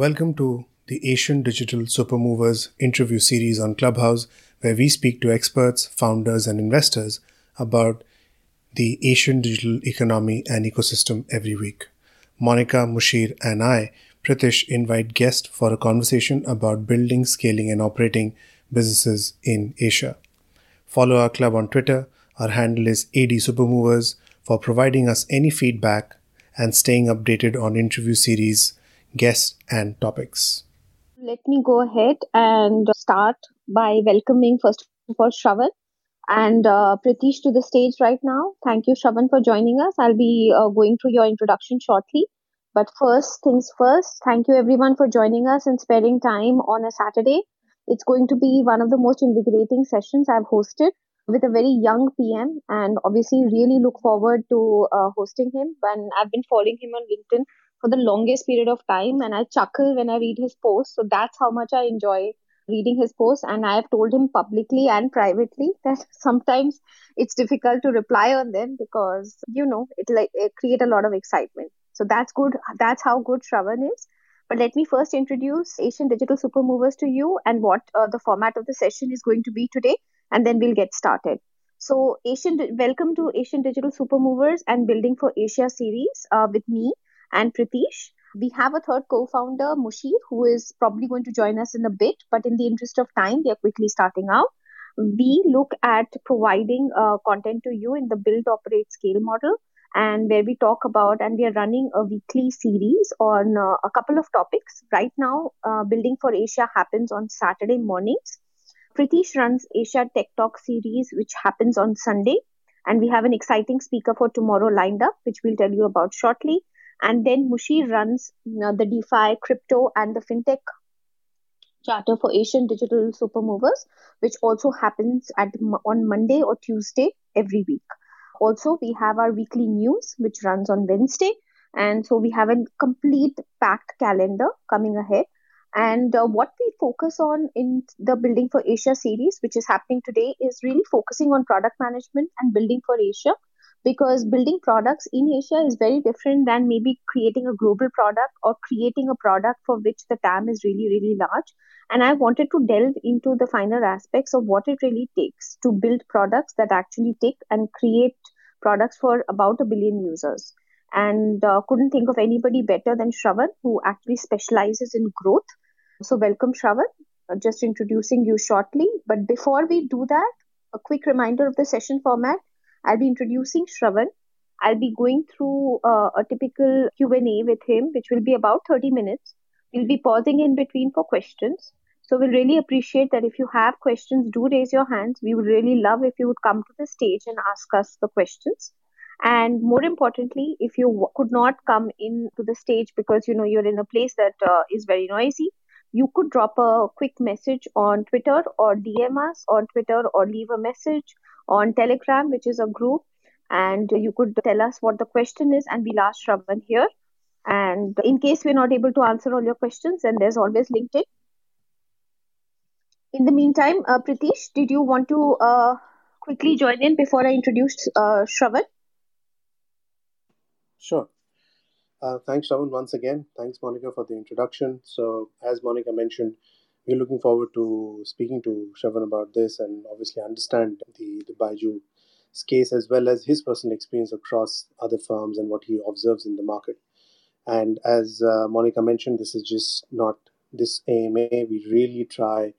Welcome to the Asian Digital Supermovers interview series on Clubhouse, where we speak to experts, founders, and investors about the Asian digital economy and ecosystem every week. Monica, Mushir, and I, Pritish, invite guests for a conversation about building, scaling, and operating businesses in Asia. Follow our club on Twitter. Our handle is AD Supermovers for providing us any feedback and staying updated on interview series guests, and topics. Let me go ahead and start by welcoming, first of all, Shravan and uh, Pritish to the stage right now. Thank you, Shravan, for joining us. I'll be uh, going through your introduction shortly. But first things first, thank you everyone for joining us and sparing time on a Saturday. It's going to be one of the most invigorating sessions I've hosted with a very young PM, and obviously, really look forward to uh, hosting him. And I've been following him on LinkedIn for the longest period of time and I chuckle when I read his posts. So that's how much I enjoy reading his posts and I have told him publicly and privately that sometimes it's difficult to reply on them because you know it like create a lot of excitement. So that's good. That's how good Shravan is. But let me first introduce Asian Digital Super Movers to you and what uh, the format of the session is going to be today, and then we'll get started. So, Asian, welcome to Asian Digital Super Movers and Building for Asia series uh, with me, and Pritish. We have a third co founder, Mushir, who is probably going to join us in a bit, but in the interest of time, we are quickly starting out. We look at providing uh, content to you in the build, operate, scale model, and where we talk about, and we are running a weekly series on uh, a couple of topics. Right now, uh, Building for Asia happens on Saturday mornings. Pritish runs Asia Tech Talk series, which happens on Sunday. And we have an exciting speaker for tomorrow lined up, which we'll tell you about shortly. And then Mushi runs the DeFi, crypto, and the fintech charter for Asian digital super movers, which also happens at on Monday or Tuesday every week. Also, we have our weekly news, which runs on Wednesday, and so we have a complete packed calendar coming ahead. And uh, what we focus on in the Building for Asia series, which is happening today, is really focusing on product management and building for Asia because building products in Asia is very different than maybe creating a global product or creating a product for which the TAM is really, really large. And I wanted to delve into the finer aspects of what it really takes to build products that actually take and create products for about a billion users. And uh, couldn't think of anybody better than Shravan, who actually specializes in growth. So, welcome, Shravan. Uh, just introducing you shortly. But before we do that, a quick reminder of the session format I'll be introducing Shravan. I'll be going through uh, a typical Q&A with him, which will be about 30 minutes. We'll be pausing in between for questions. So we'll really appreciate that if you have questions, do raise your hands. We would really love if you would come to the stage and ask us the questions. And more importantly, if you could not come in to the stage because you know you're in a place that uh, is very noisy, you could drop a quick message on Twitter or DM us on Twitter or leave a message on Telegram, which is a group, and you could tell us what the question is, and we'll ask Shravan here. And in case we're not able to answer all your questions, then there's always LinkedIn. In the meantime, uh, Pritish, did you want to uh, quickly join in before I introduce uh, Shravan? Sure. Uh, thanks, Shravan, once again. Thanks, Monica, for the introduction. So, as Monica mentioned, we're looking forward to speaking to Shravan about this and obviously understand the, the Byju's case as well as his personal experience across other firms and what he observes in the market. And as uh, Monica mentioned, this is just not this AMA. We really try,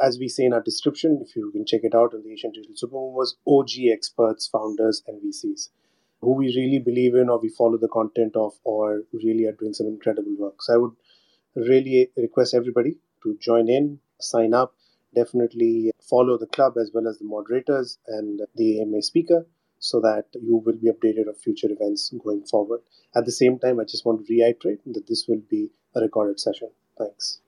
as we say in our description, if you can check it out on the Asian Digital Supermovers, OG experts, founders, and VCs who we really believe in or we follow the content of or really are doing some incredible work. So I would really request everybody to join in, sign up, definitely follow the club as well as the moderators and the AMA speaker so that you will be updated of future events going forward. At the same time, I just want to reiterate that this will be a recorded session. Thanks.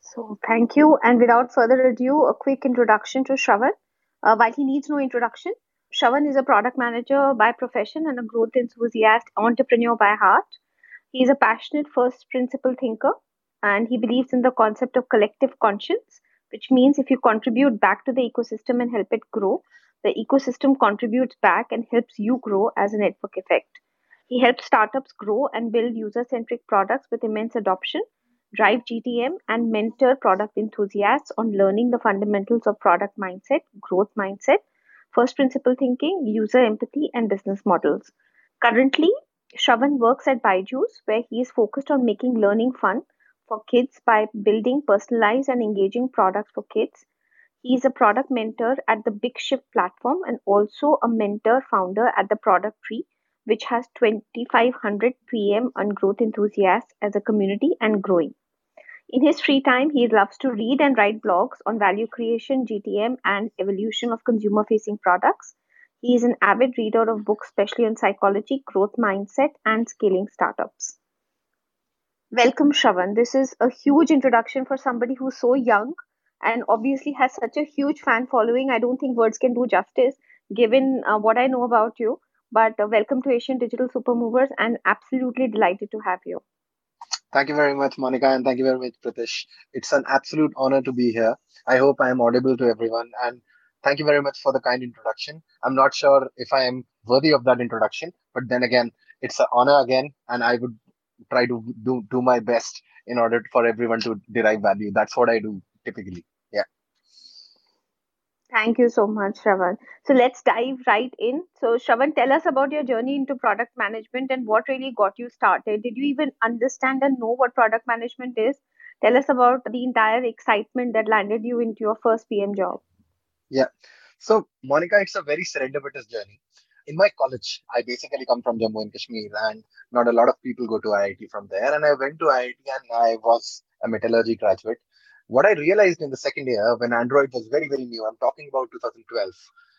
So, thank you. And without further ado, a quick introduction to Shravan. Uh, while he needs no introduction, Shravan is a product manager by profession and a growth enthusiast entrepreneur by heart. He is a passionate first principle thinker and he believes in the concept of collective conscience, which means if you contribute back to the ecosystem and help it grow, the ecosystem contributes back and helps you grow as a network effect. He helps startups grow and build user centric products with immense adoption, drive GTM, and mentor product enthusiasts on learning the fundamentals of product mindset, growth mindset, first principle thinking, user empathy, and business models. Currently, Shravan works at Byju's, where he is focused on making learning fun for kids by building personalized and engaging products for kids. He is a product mentor at the Big Shift platform and also a mentor founder at the Product Tree, which has 2,500 PM on growth enthusiasts as a community and growing. In his free time, he loves to read and write blogs on value creation, GTM, and evolution of consumer facing products. He is an avid reader of books, especially on psychology, growth mindset, and scaling startups. Welcome, Shravan. This is a huge introduction for somebody who's so young and obviously has such a huge fan following. I don't think words can do justice given uh, what I know about you. But uh, welcome to Asian Digital Supermovers and absolutely delighted to have you. Thank you very much, Monica, and thank you very much, Pratish. It's an absolute honor to be here. I hope I am audible to everyone, and thank you very much for the kind introduction. I'm not sure if I am worthy of that introduction, but then again, it's an honor again, and I would try to do do my best in order for everyone to derive value. That's what I do typically. Thank you so much, Shravan. So let's dive right in. So, Shravan, tell us about your journey into product management and what really got you started. Did you even understand and know what product management is? Tell us about the entire excitement that landed you into your first PM job. Yeah. So, Monica, it's a very serendipitous journey. In my college, I basically come from Jammu and Kashmir, and not a lot of people go to IIT from there. And I went to IIT and I was a metallurgy graduate what I realized in the second year when Android was very, very new, I'm talking about 2012.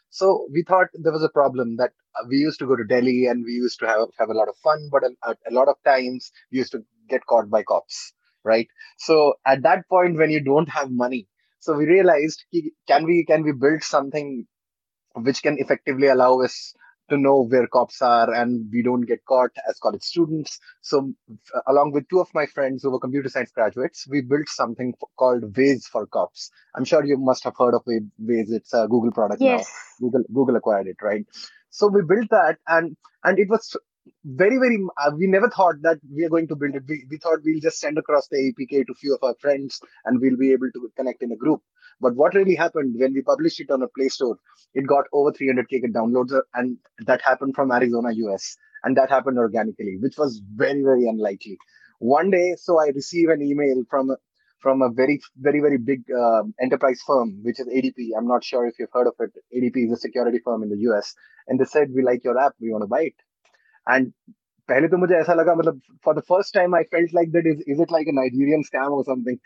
So we thought there was a problem that uh, we used to go to Delhi and we used to have, have a lot of fun, but a, a lot of times we used to get caught by cops, right? So at that point, when you don't have money, so we realized can we can we build something which can effectively allow us to know where cops are and we don't get caught as college students. So, uh, along with two of my friends who were computer science graduates, we built something called Waze for Cops. I'm sure you must have heard of Waze. It's a Google product yes. now. Google Google acquired it, right? So we built that, and and it was very very. Uh, we never thought that we are going to build it. We we thought we'll just send across the APK to few of our friends, and we'll be able to connect in a group. But what really happened when we published it on a Play Store, it got over 300k downloads, and that happened from Arizona, US, and that happened organically, which was very, very unlikely. One day, so I receive an email from from a very, very, very big uh, enterprise firm, which is ADP. I'm not sure if you've heard of it. ADP is a security firm in the US, and they said, "We like your app. We want to buy it." And पहले तो मुझे ऐसा लगा मतलब for the first time I felt like that is is it like a Nigerian scam or something?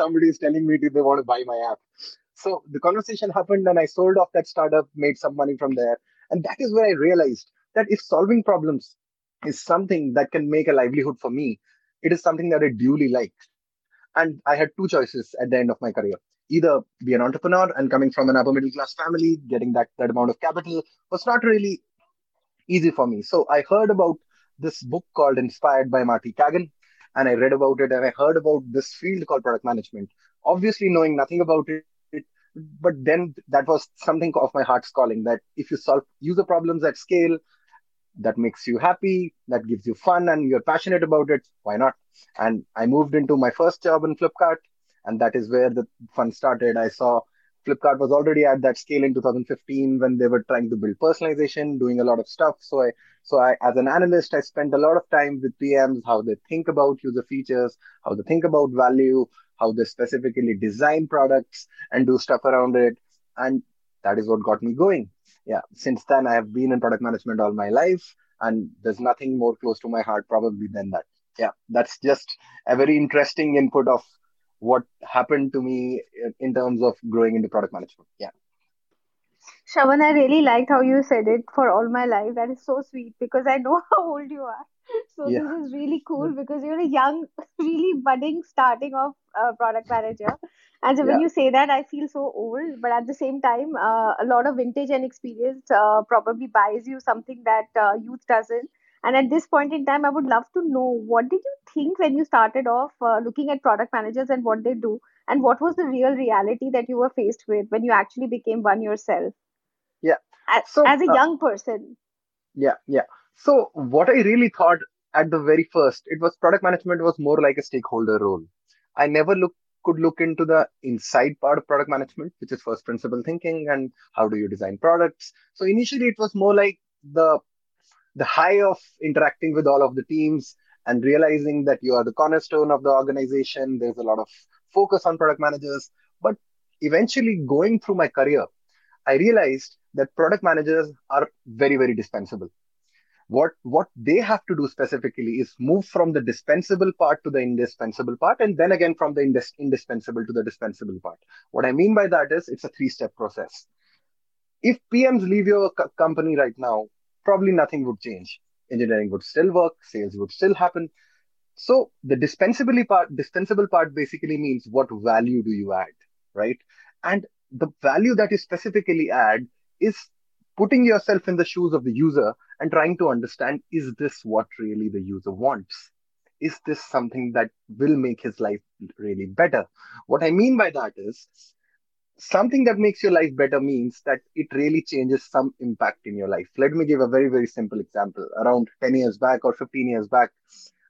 Somebody is telling me they want to buy my app. So the conversation happened and I sold off that startup, made some money from there, and that is where I realized that if solving problems is something that can make a livelihood for me, it is something that I duly like. And I had two choices at the end of my career. Either be an entrepreneur and coming from an upper middle class family, getting that, that amount of capital was not really easy for me. So I heard about this book called Inspired by Marty Cagan, and I read about it and I heard about this field called product management. Obviously, knowing nothing about it, but then that was something of my heart's calling that if you solve user problems at scale, that makes you happy, that gives you fun, and you're passionate about it, why not? And I moved into my first job in Flipkart, and that is where the fun started. I saw Flipkart was already at that scale in 2015 when they were trying to build personalization, doing a lot of stuff. So I, so I, as an analyst, I spent a lot of time with PMs, how they think about user features, how they think about value, how they specifically design products and do stuff around it. And that is what got me going. Yeah. Since then, I have been in product management all my life, and there's nothing more close to my heart probably than that. Yeah. That's just a very interesting input of what happened to me in terms of growing into product management. Yeah. Shravan, I really liked how you said it for all my life. That is so sweet because I know how old you are. So yeah. this is really cool because you're a young, really budding, starting off uh, product manager. And so yeah. when you say that, I feel so old. But at the same time, uh, a lot of vintage and experience uh, probably buys you something that uh, youth doesn't. And at this point in time, I would love to know what did you think when you started off uh, looking at product managers and what they do, and what was the real reality that you were faced with when you actually became one yourself? Yeah. As, so, as a uh, young person. Yeah, yeah. So what I really thought at the very first, it was product management was more like a stakeholder role. I never look could look into the inside part of product management, which is first principle thinking and how do you design products. So initially it was more like the the high of interacting with all of the teams and realizing that you are the cornerstone of the organization. There's a lot of focus on product managers. But eventually going through my career, I realized that product managers are very, very dispensable what what they have to do specifically is move from the dispensable part to the indispensable part and then again from the indis- indispensable to the dispensable part what i mean by that is it's a three step process if pms leave your co- company right now probably nothing would change. Engineering would still work sales would still happen. So the dispensably part dispensable part basically means what value do you add right? And the value that you specifically add is putting yourself in the shoes of the user and trying to understand is this what really the user wants? Is this something that will make his life really better? What i mean by that is something that makes your life better means that it really changes some impact in your life let me give a very very simple example around 10 years back or 15 years back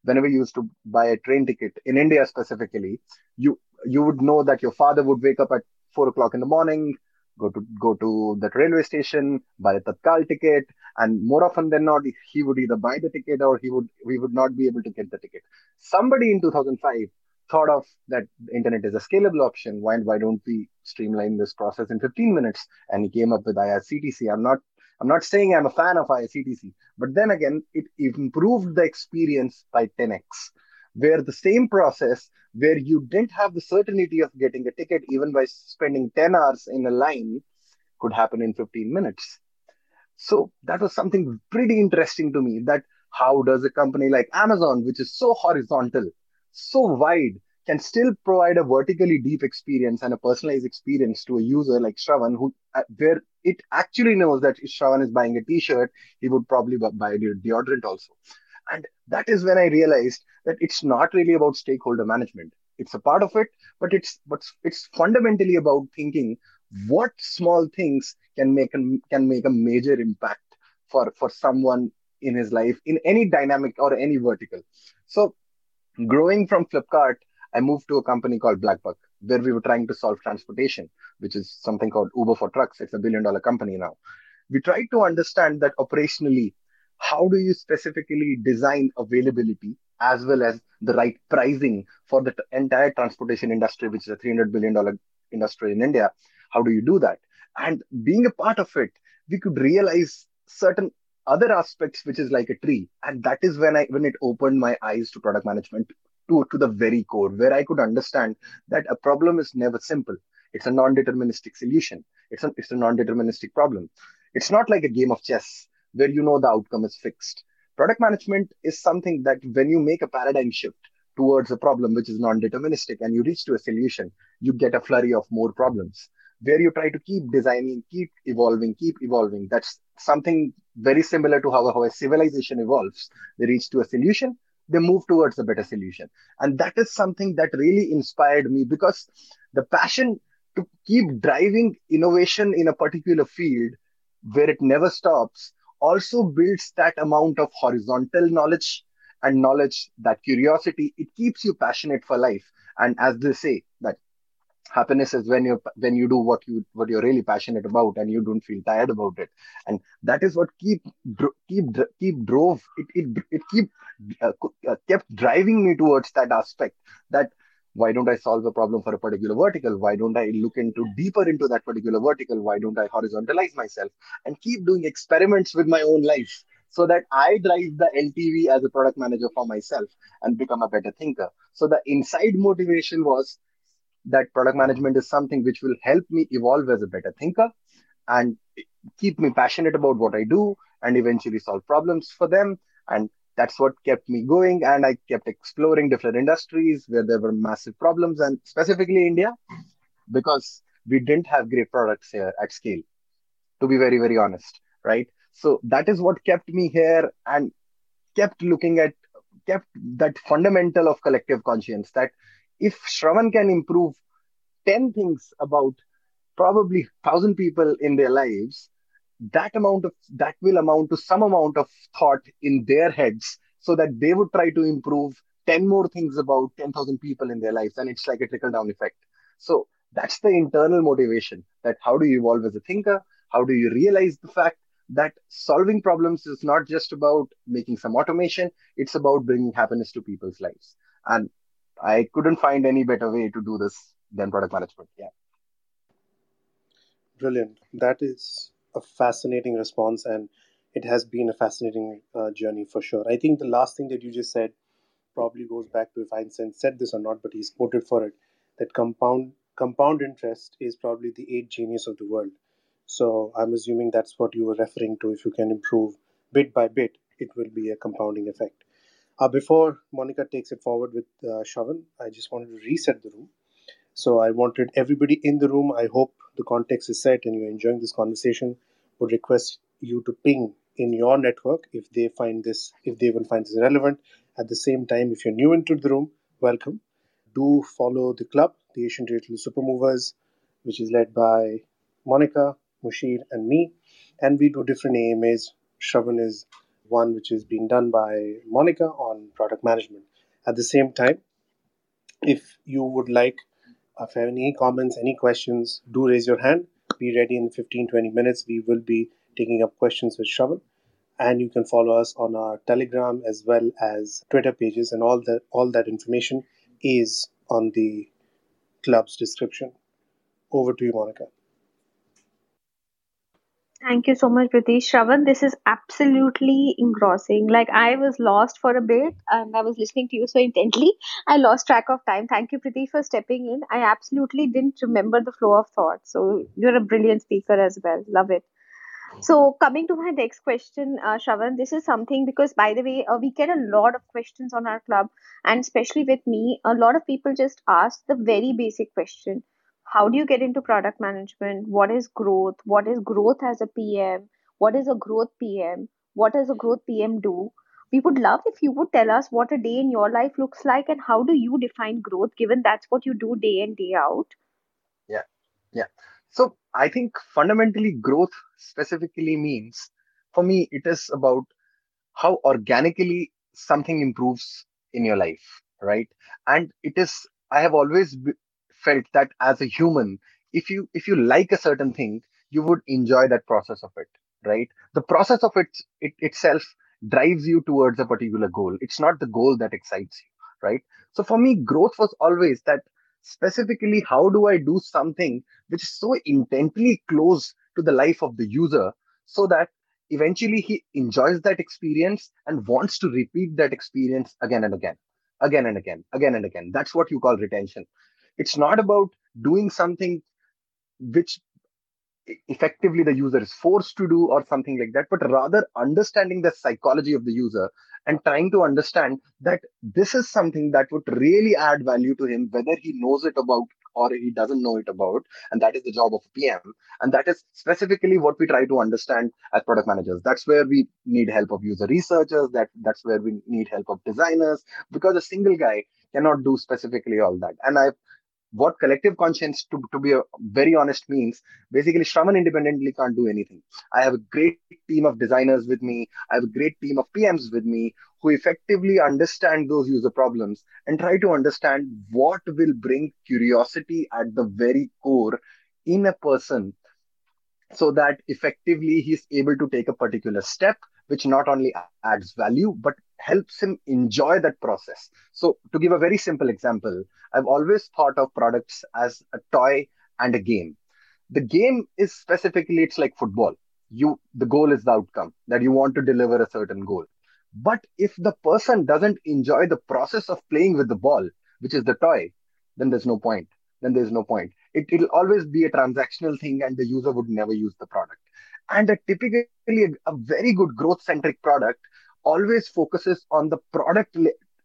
whenever you used to buy a train ticket in india specifically you you would know that your father would wake up at four o'clock in the morning go to go to that railway station, buy a Tatkal ticket, and more often than not, he would either buy the ticket or he would we would not be able to get the ticket. Somebody in 2005 thought of that internet is a scalable option. Why why don't we streamline this process in 15 minutes? And he came up with IRCTC. I'm not I'm not saying I'm a fan of IRCTC, but then again, it improved the experience by 10x where the same process where you didn't have the certainty of getting a ticket even by spending 10 hours in a line could happen in 15 minutes so that was something pretty interesting to me that how does a company like amazon which is so horizontal so wide can still provide a vertically deep experience and a personalized experience to a user like Shravan, who uh, where it actually knows that if Shravan is buying a T-shirt, he would probably buy a deodorant also. And that is when I realized that it's not really about stakeholder management. It's a part of it, but it's but it's fundamentally about thinking what small things can make a, can make a major impact for for someone in his life in any dynamic or any vertical. So growing from Flipkart, I moved to a company called Blackbuck, where we were trying to solve transportation, which is something called Uber for trucks. It's a billion dollar company now. We tried to understand that operationally how do you specifically design availability as well as the right pricing for the entire transportation industry, which is a $300 billion industry in India? How do you do that? And being a part of it, we could realize certain other aspects, which is like a tree. And that is when I when it opened my eyes to product management to, to the very core, where I could understand that a problem is never simple. It's a non-deterministic solution. It's a, it's a non-deterministic problem. It's not like a game of chess where you know the outcome is fixed. Product management is something that when you make a paradigm shift towards a problem which is non-deterministic and you reach to a solution, you get a flurry of more problems where you try to keep designing, keep evolving, keep evolving. That's something very similar to how, how a civilization evolves. They reach to a solution, they move towards a better solution. And that is something that really inspired me because the passion to keep driving innovation in a particular field where it never stops also builds that amount of horizontal knowledge and knowledge, that curiosity. It keeps you passionate for life. And as they say, that happiness is when you when you do what you what you're really passionate about and you don't feel tired about it. And that is what keep keep keep drove it it, it keep uh, uh, kept driving me towards that aspect that why don't i solve a problem for a particular vertical? Why don't i look into deeper into that particular vertical? Why don't i horizontalize myself and keep doing experiments with my own life so that i drive the ltv as a product manager for myself and become a better thinker? So the inside motivation was that product management is something which will help me evolve as a better thinker and keep me passionate about what i do and eventually solve problems for them. And that's what kept me going. And i kept exploring different industries where there were massive problems and specifically india because we didn't have great products here at scale to be very very honest right? So that is what kept me here and kept looking at kept that fundamental of collective conscience that if shravan can improve 10 things about probably 1000 people in their lives that amount of that will amount to some amount of thought in their heads so that they would try to improve 10 more things about 10,000 people in their lives and it's like a trickle down effect. So that's the internal motivation that how do you evolve as a thinker? How do you realize the fact that solving problems is not just about making some automation it's about bringing happiness to people's lives? And i couldn't find any better way to do this than product management yeah Brilliant. That is a fascinating response, and it has been a fascinating uh, journey for sure. I think the last thing that you just said probably goes back to if Einstein said this or not, but he's quoted for it that compound compound interest is probably the eighth genius of the world. So I'm assuming that's what you were referring to. If you can improve bit by bit, it will be a compounding effect. Uh, before Monica takes it forward with uh, Shravan, I just wanted to reset the room. So I wanted everybody in the room. I hope the context is set and you're enjoying this conversation. Would request you to ping in your network if they find this, if they will find this relevant. At the same time, if you're new into the room, welcome. Do follow the club, the Asian Digital Super Movers, which is led by Monica, Mushir, and me. And we do different AMAs. Shravan is one which is being done by Monica on product management. At the same time, if you would like if you have any comments, any questions, do raise your hand. Be ready in 15 20 minutes. We will be taking up questions with Shravan. And you can follow us on our Telegram as well as Twitter pages, and all that all that information is on the club's description. Over to you, Monica. Thank you so much, Pritesh. Shravan, this is absolutely engrossing. Like I was lost for a bit and I was listening to you so intently, I lost track of time. Thank you, Pritesh, for stepping in. I absolutely didn't remember the flow of thought. So you're a brilliant speaker as well. Love it. So coming to my next question, uh, Shravan, this is something because by the way, uh, we get a lot of questions on our club, and especially with me, a lot of people just ask the very basic question how do you get into product management? What is growth? What is growth as a pm what is a growth pm what does a growth pm do? We would love if you would tell us what a day in your life looks like and how do you define growth given that's what you do day in day out? Yeah yeah. So i think fundamentally growth specifically means for me it is about how organically something improves in your life right? And it is i have always felt that as a human if you if you like a certain thing you would enjoy that process of it right? The process of it, it itself drives you towards a particular goal. It's not the goal that excites you right? So for me growth was always that specifically how do i do something which is so intently close to the life of the user so that eventually he enjoys that experience and wants to repeat that experience again and again again and again again and again. That's what you call retention it's not about doing something which effectively the user is forced to do or something like that, but rather understanding the psychology of the user and trying to understand that this is something that would really add value to him, whether he knows it about or he doesn't know it about. And that is the job of a PM. And that is specifically what we try to understand as product managers. That's where we need help of user researchers. That that's where we need help of designers because a single guy cannot do specifically all that. And I've what collective conscience, to, to be a, very honest, means basically Shravan independently can't do anything. I have a great team of designers with me. I have a great team of PMs with me who effectively understand those user problems and try to understand what will bring curiosity at the very core in a person so that effectively he's able to take a particular step which not only adds value but helps him enjoy that process. So, to give a very simple example, I've always thought of products as a toy and a game. The game is specifically it's like football. You the goal is the outcome that you want to deliver a certain goal. But if the person doesn't enjoy the process of playing with the ball, which is the toy, then there's no point. Then there's no point. It, it'll always be a transactional thing and the user would never use the product. And a typically a, a very good growth centric product always focuses on the product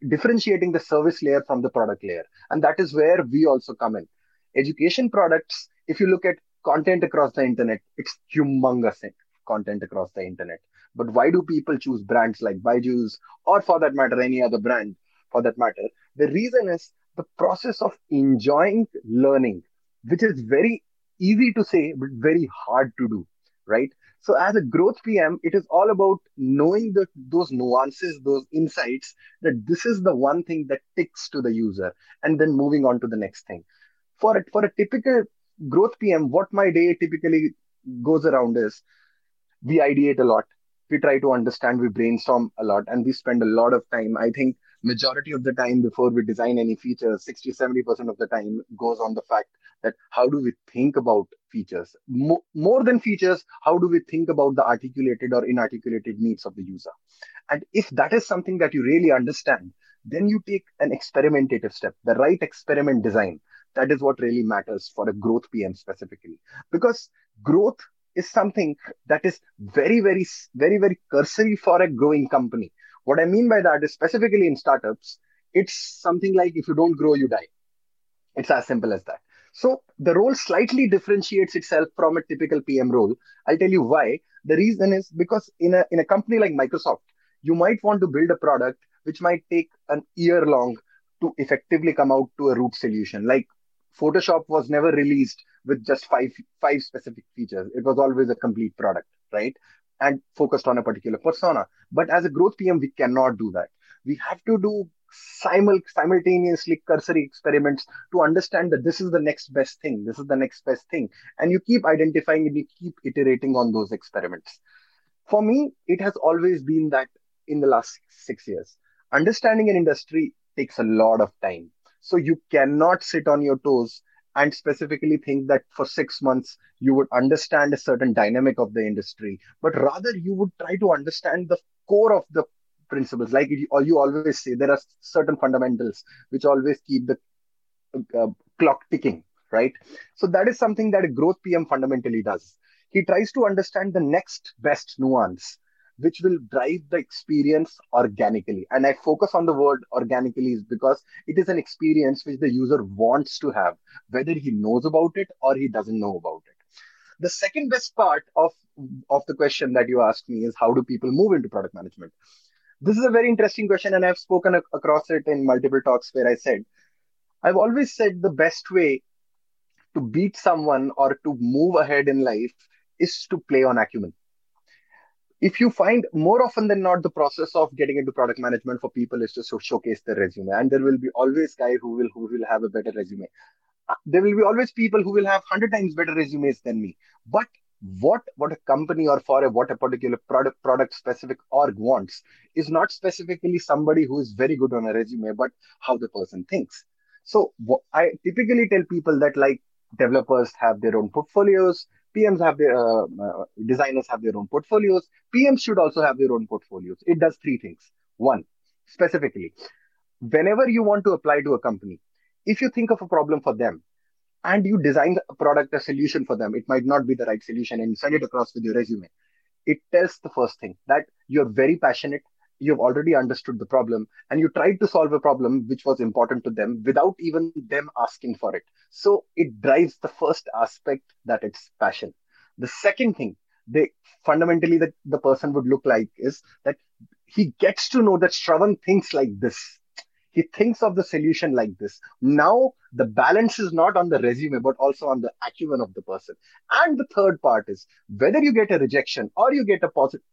differentiating the service layer from the product layer. And that is where we also come in. Education products if you look at content across the internet it's humongous content across the internet. But why do people choose brands like Byju's or for that matter any other brand for that matter? The reason is the process of enjoying learning which is very easy to say but very hard to do right? So as a growth PM, it is all about knowing the, those nuances, those insights that this is the one thing that ticks to the user and then moving on to the next thing. For a, for a typical growth PM, what my day typically goes around is we ideate a lot. We try to understand, we brainstorm a lot, and we spend a lot of time. I think majority of the time before we design any features 60 70% of the time goes on the fact that how do we think about features? Mo- more than features how do we think about the articulated or inarticulated needs of the user? And if that is something that you really understand then you take an experimentative step the right experiment design. That is what really matters for a growth pm specifically. Because growth is something that is very very very very cursory for a growing company what I mean by that is specifically in startups, it's something like if you don't grow, you die. It's as simple as that. So the role slightly differentiates itself from a typical PM role. I'll tell you why. The reason is because in a in a company like Microsoft, you might want to build a product which might take an year long to effectively come out to a root solution. Like Photoshop was never released with just five five specific features. It was always a complete product, right? And focused on a particular persona. But as a growth PM, we cannot do that. We have to do simul- simultaneously cursory experiments to understand that this is the next best thing, this is the next best thing. And you keep identifying and you keep iterating on those experiments. For me, it has always been that in the last six years. Understanding an industry takes a lot of time. So you cannot sit on your toes and specifically think that for six months you would understand a certain dynamic of the industry, but rather you would try to understand the core of the principles. Like you, you always say, there are certain fundamentals which always keep the uh, clock ticking, right? So that is something that a growth PM fundamentally does. He tries to understand the next best nuance which will drive the experience organically. And I focus on the word organically is because it is an experience which the user wants to have, whether he knows about it or he doesn't know about it. The second best part of, of the question that you asked me is how do people move into product management? This is a very interesting question, and I've spoken ac- across it in multiple talks where I said, I've always said the best way to beat someone or to move ahead in life is to play on acumen if you find more often than not the process of getting into product management for people is to showcase their resume. And there will be always guy who will who will have a better resume. Uh, there will be always people who will have 100 times better resumes than me. But what what a company or for a what a particular product product specific org wants is not specifically somebody who is very good on a resume but how the person thinks. So i typically tell people that like developers have their own portfolios PMs have their uh, uh, designers have their own portfolios. PMs should also have their own portfolios. It does three things. One, specifically, whenever you want to apply to a company, if you think of a problem for them and you design a product, a solution for them, it might not be the right solution and you send it across with your resume. It tells the first thing that you're very passionate you've already understood the problem and you tried to solve a problem which was important to them without even them asking for it. So it drives the first aspect that it's passion. The second thing they fundamentally that the person would look like is that he gets to know that Shravan thinks like this. He thinks of the solution like this. Now the balance is not on the resume but also on the acumen of the person. And the third part is whether you get a rejection or you get a positive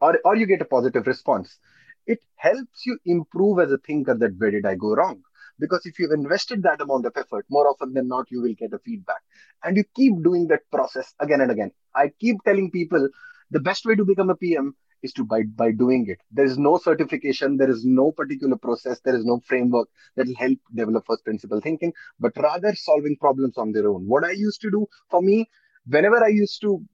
or, or you get a positive response. It helps you improve as a thinker that where did I go wrong? Because if you've invested that amount of effort, more often than not, you will get a feedback. And you keep doing that process again and again. I keep telling people the best way to become a PM is to by by doing it. There is no certification, there is no particular process, there is no framework that will help develop first principle thinking, but rather solving problems on their own. What I used to do for me, whenever I used to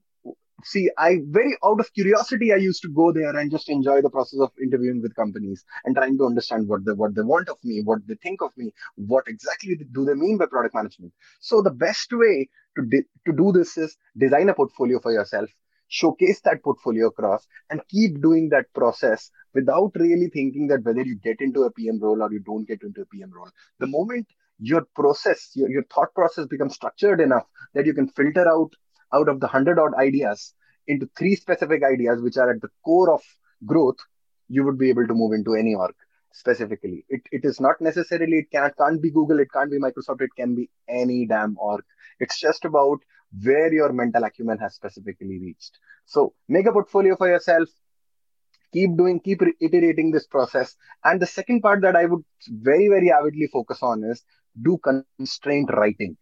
see i very out of curiosity i used to go there and just enjoy the process of interviewing with companies and trying to understand what they what they want of me what they think of me what exactly do they mean by product management. So the best way to de- to do this is design a portfolio for yourself showcase that portfolio across and keep doing that process without really thinking that whether you get into a pm role or you don't get into a pm role. The moment your process your, your thought process becomes structured enough that you can filter out out of the 100 odd ideas into three specific ideas which are at the core of growth you would be able to move into any org specifically it, it is not necessarily it can't, can't be google it can't be microsoft it can be any damn org it's just about where your mental acumen has specifically reached. So make a portfolio for yourself. Keep doing, keep iterating this process. And the second part that I would very, very avidly focus on is do constraint writing.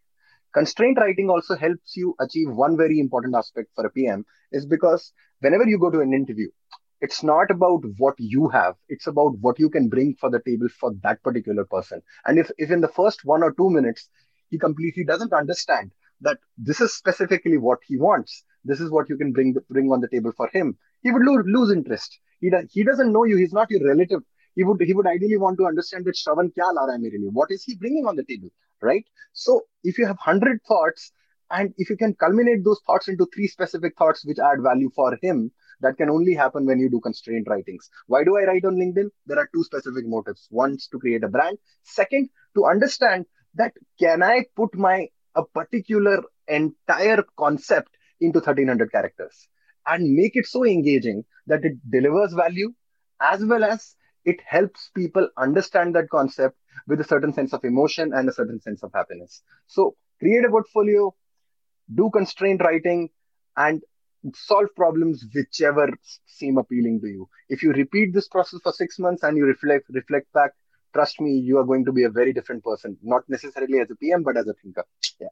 Constraint writing also helps you achieve one very important aspect for a PM is because whenever you go to an interview, it's not about what you have it's about what you can bring for the table for that particular person. And if, if in the first one or two minutes he completely doesn't understand that this is specifically what he wants this is what you can bring bring on the table for him he would lose, lose interest. He, does, he doesn't know you he's not your relative. He would he would ideally want to understand that Shravan kya la raha hai what is he bringing on the table right so if you have 100 thoughts and if you can culminate those thoughts into three specific thoughts which add value for him that can only happen when you do constrained writings. Why do I write on LinkedIn? There are two specific motives. One to create a brand. Second, to understand that can I put my a particular entire concept into 1300 characters and make it so engaging that it delivers value as well as it helps people understand that concept with a certain sense of emotion and a certain sense of happiness. So create a portfolio, do constraint writing, and solve problems whichever seem appealing to you. If you repeat this process for six months and you reflect reflect back, trust me, you are going to be a very different person. Not necessarily as a PM, but as a thinker. Yeah.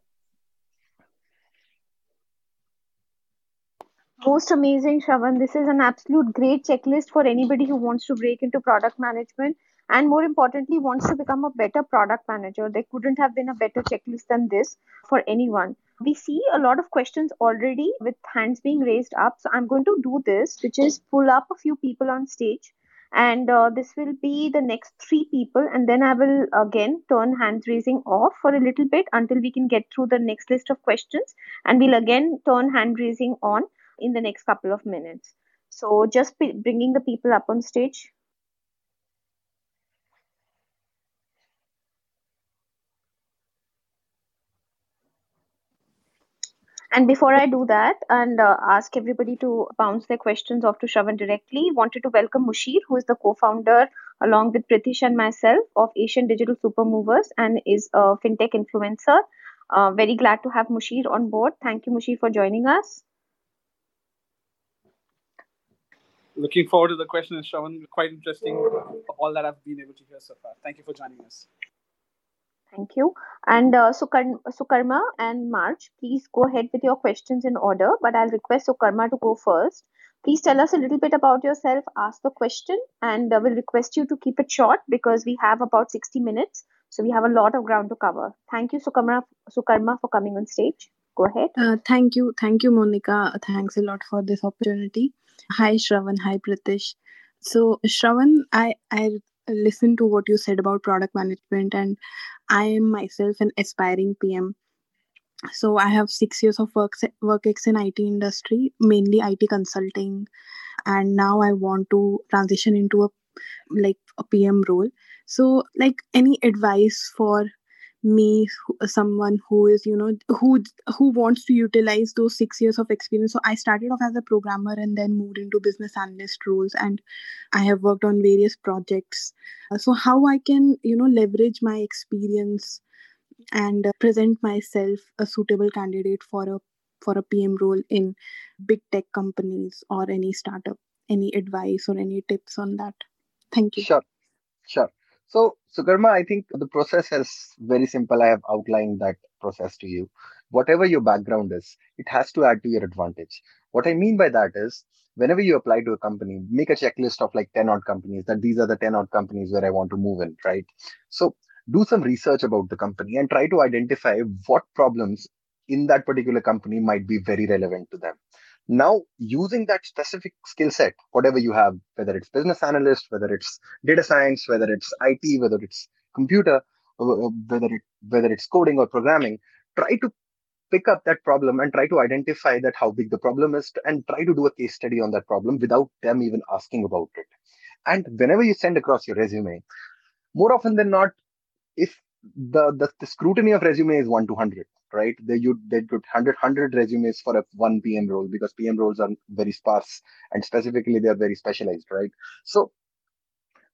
Most amazing, Shravan. This is an absolute great checklist for anybody who wants to break into product management and more importantly wants to become a better product manager. There couldn't have been a better checklist than this for anyone we see a lot of questions already with hands being raised up. So I'm going to do this, which is pull up a few people on stage. And uh, this will be the next three people. And then I will again turn hands raising off for a little bit until we can get through the next list of questions. And we'll again turn hand raising on in the next couple of minutes. So just bringing the people up on stage. And before I do that and uh, ask everybody to bounce their questions off to Shravan directly, wanted to welcome Mushir, who is the co-founder along with Pritish and myself of Asian Digital Super Movers and is a fintech influencer. Uh, very glad to have Mushir on board. Thank you, Mushir, for joining us. Looking forward to the questions, Shravan. Quite interesting, all that I've been able to hear so far. Thank you for joining us. Thank you. And uh, Sukarma and March, please go ahead with your questions in order, but I'll request Sukarma to go first. Please tell us a little bit about yourself, ask the question, and uh, we'll request you to keep it short because we have about 60 minutes. So we have a lot of ground to cover. Thank you, Sukarma, Sukarma for coming on stage. Go ahead. Uh, thank you. Thank you, Monica. Thanks a lot for this opportunity. Hi, Shravan. Hi, Pritish. So, Shravan, I, I listened to what you said about product management and I am myself an aspiring PM. So I have six years of work work ex in IT industry, mainly IT consulting, and now I want to transition into a like a PM role. So like any advice for me someone who is you know who who wants to utilize those 6 years of experience. So i started off as a programmer and then moved into business analyst roles and i have worked on various projects. So how i can you know leverage my experience and uh, present myself a suitable candidate for a for a pm role in big tech companies or any startup any advice or any tips on that? Thank you. Sure. Sure so, Sukarma, I think the process is very simple. I have outlined that process to you. Whatever your background is, it has to add to your advantage. What I mean by that is, whenever you apply to a company, make a checklist of like 10 odd companies that these are the 10 odd companies where I want to move in, right? So, do some research about the company and try to identify what problems in that particular company might be very relevant to them. Now, using that specific skill set, whatever you have, whether it's business analyst, whether it's data science, whether it's IT, whether it's computer, uh, whether it whether it's coding or programming, try to pick up that problem and try to identify that how big the problem is and try to do a case study on that problem without them even asking about it. And whenever you send across your resume, more often than not, if the, the, the scrutiny of resume is 1 to 100 right? They you they put 100, 100 resumes for a one PM role because PM roles are very sparse and specifically they are very specialized, right? So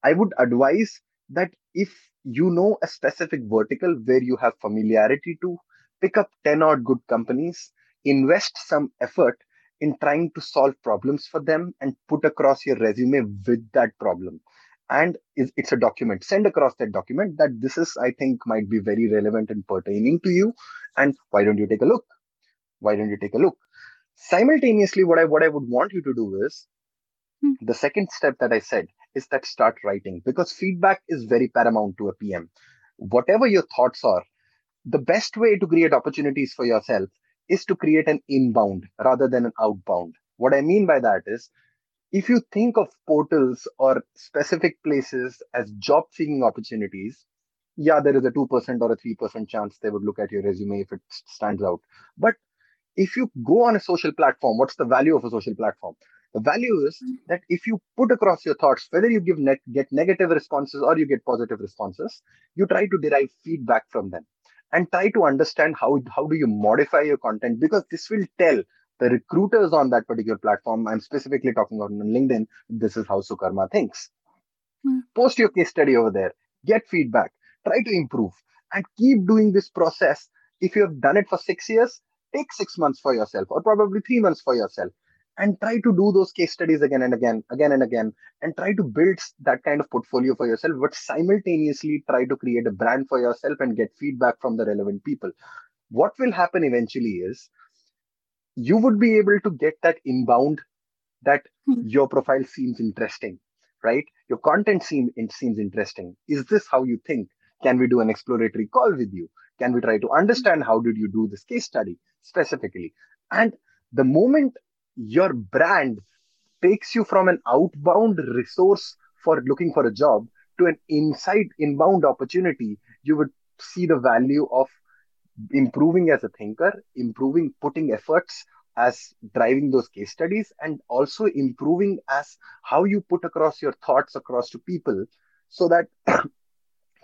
I would advise that if you know a specific vertical where you have familiarity to pick up 10 odd good companies invest some effort in trying to solve problems for them and put across your resume with that problem and it's a document. Send across that document that this is i think might be very relevant and pertaining to you. And why don't you take a look? Why don't you take a look? Simultaneously what i what i would want you to do is hmm. the second step that i said is that start writing because feedback is very paramount to a pm whatever your thoughts are the best way to create opportunities for yourself is to create an inbound rather than an outbound. What i mean by that is if you think of portals or specific places as job seeking opportunities, yeah, there is a 2% or a 3% chance they would look at your resume if it stands out. But if you go on a social platform, what's the value of a social platform? The value is mm. that if you put across your thoughts, whether you give net, get negative responses or you get positive responses, you try to derive feedback from them and try to understand how, how do you modify your content because this will tell the recruiters on that particular platform, I'm specifically talking about on LinkedIn, this is how Sukarma thinks. Hmm. Post your case study over there, get feedback, try to improve, and keep doing this process. If you have done it for six years, take six months for yourself, or probably three months for yourself, and try to do those case studies again and again, again and again, and try to build that kind of portfolio for yourself, but simultaneously try to create a brand for yourself and get feedback from the relevant people. What will happen eventually is you would be able to get that inbound that mm-hmm. your profile seems interesting, right? Your content seem, seems interesting. Is this how you think? Can we do an exploratory call with you? Can we try to understand how did you do this case study specifically? And the moment your brand takes you from an outbound resource for looking for a job to an inside inbound opportunity, you would see the value of improving as a thinker, improving, putting efforts as driving those case studies, and also improving as how you put across your thoughts across to people so that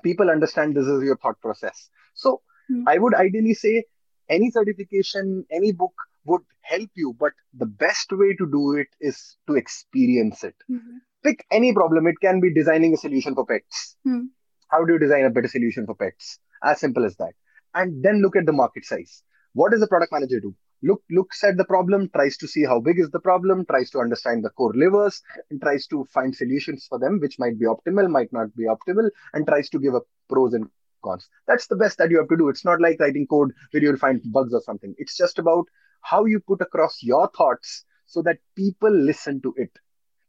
people understand this is your thought process. So mm-hmm. I would ideally say any certification, any book would help you, but the best way to do it is to experience it. Mm-hmm. Pick any problem. It can be designing a solution for pets. Mm-hmm. How do you design a better solution for pets? As simple as that and then look at the market size. What does the product manager do? Look, looks at the problem, tries to see how big is the problem, tries to understand the core levers, and tries to find solutions for them, which might be optimal, might not be optimal, and tries to give a pros and cons. That's the best that you have to do. It's not like writing code where you'll find bugs or something. It's just about how you put across your thoughts so that people listen to it.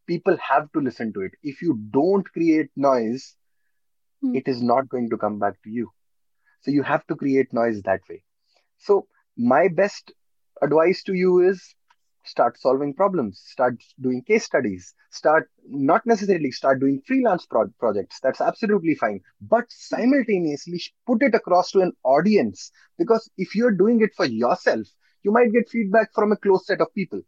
People have to listen to it. If you don't create noise, hmm. it is not going to come back to you. So you have to create noise that way. So my best advice to you is start solving problems, start doing case studies, start not necessarily start doing freelance pro- projects. That's absolutely fine. But simultaneously put it across to an audience because if you're doing it for yourself, you might get feedback from a close set of people.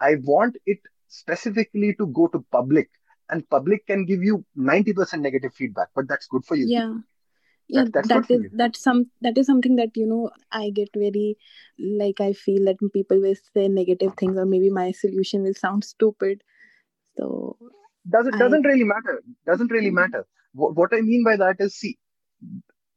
I want it specifically to go to public and public can give you 90% negative feedback, but that's good for you. Yeah yeah that, that is that's some that is something that you know i get very like i feel that people will say negative things or maybe my solution will sound stupid. So doesn't I, doesn't really matter. Doesn't really mm-hmm. matter. What, what i mean by that is see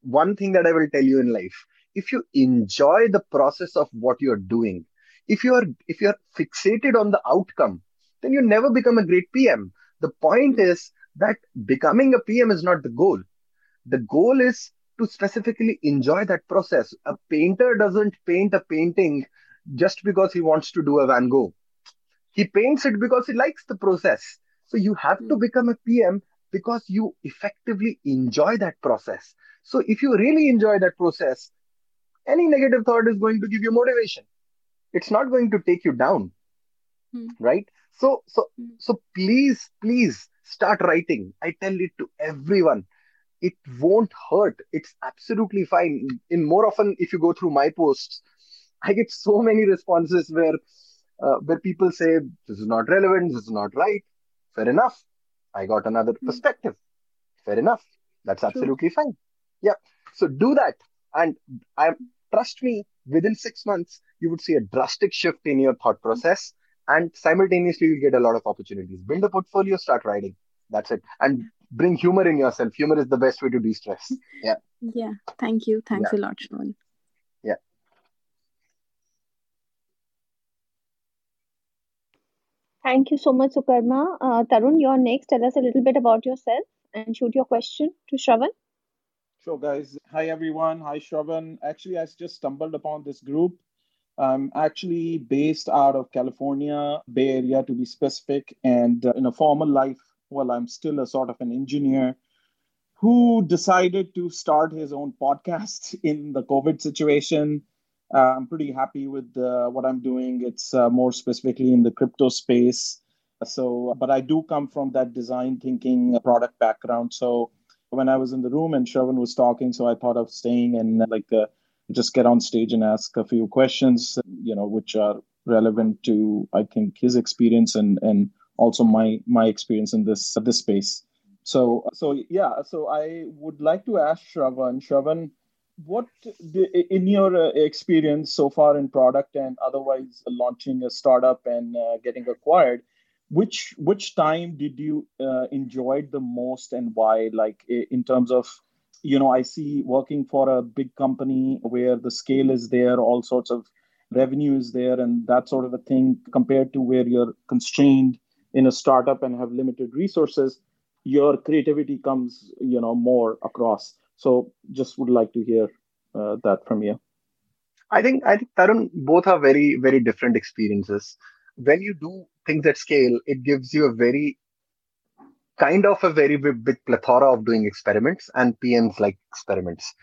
one thing that i will tell you in life. If you enjoy the process of what you're doing if you're if you're fixated on the outcome then you never become a great pm the point is that becoming a pm is not the goal the goal is to specifically enjoy that process. A painter doesn't paint a painting just because he wants to do a Van Gogh. He paints it because he likes the process. So you have to hmm. become a PM because you effectively enjoy that process. So if you really enjoy that process, any negative thought is going to give you motivation. It's not going to take you down. Hmm. Right? So so hmm. so please, please start writing. I tell it to everyone it won't hurt. It's absolutely fine. In more often, if you go through my posts, I get so many responses where uh, where people say this is not relevant, this is not right. Fair enough. I got another hmm. perspective. Fair enough. That's absolutely True. fine. Yeah. So do that, and I trust me. Within six months, you would see a drastic shift in your thought process, and simultaneously, you'll get a lot of opportunities. Build a portfolio, start writing. That's it. And bring humor in yourself. Humor is the best way to de-stress. Yeah. Yeah. Thank you. Thanks yeah. a lot, Sean. Yeah. Thank you so much, Sukarma. Uh, Tarun, you're next. Tell us a little bit about yourself and shoot your question to Shravan. Sure, guys. Hi, everyone. Hi, Shravan. Actually, I just stumbled upon this group. I'm actually based out of California, Bay Area to be specific. And uh, in a formal life, well, I'm still a sort of an engineer who decided to start his own podcast in the COVID situation. Uh, I'm pretty happy with uh, what I'm doing. It's uh, more specifically in the crypto space. So, but I do come from that design thinking product background. So, when I was in the room and Shravan was talking, so I thought of staying and like uh, just get on stage and ask a few questions, you know, which are relevant to I think his experience and and also my my experience in this this space. So so yeah, so I would like to ask Shravan, Shravan, what in your uh, experience so far in product and otherwise launching a startup and uh, getting acquired which which time did you uh, enjoy the most and why like in terms of you know i see working for a big company where the scale is there all sorts of revenue is there and that sort of a thing compared to where you're constrained in a startup and have limited resources your creativity comes you know more across. So just would like to hear uh, that from you. I think i think tarun both are very very different experiences. When you do things at scale, it gives you a very kind of a very big plethora of doing experiments, and PMs like experiments.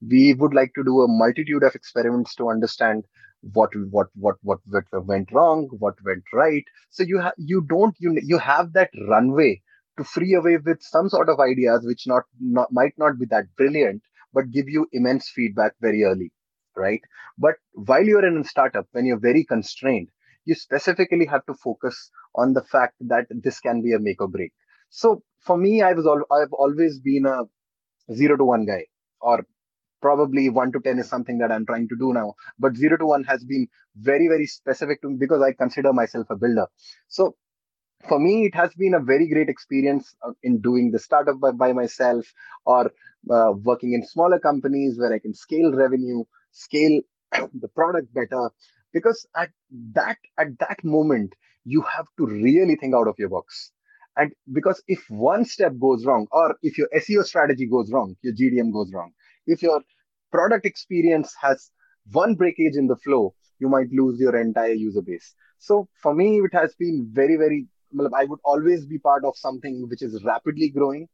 We would like to do a multitude of experiments to understand what what what what, what went wrong, what went right. So you have you don't you you have that runway to free away with some sort of ideas which not, not might not be that brilliant, but give you immense feedback very early, right? But while you're in a startup, when you're very constrained, you specifically have to focus on the fact that this can be a make or break. So for me, I was al- I've always been a zero to one guy, or probably one to ten is something that I'm trying to do now. But zero to one has been very very specific to me because I consider myself a builder. So for me, it has been a very great experience uh, in doing the startup by, by myself or uh, working in smaller companies where I can scale revenue, scale the product better, because at that at that moment you have to really think out of your box and because if one step goes wrong or if your seo strategy goes wrong your gtm goes wrong if your product experience has one breakage in the flow you might lose your entire user base so for me it has been very very i would always be part of something which is rapidly growing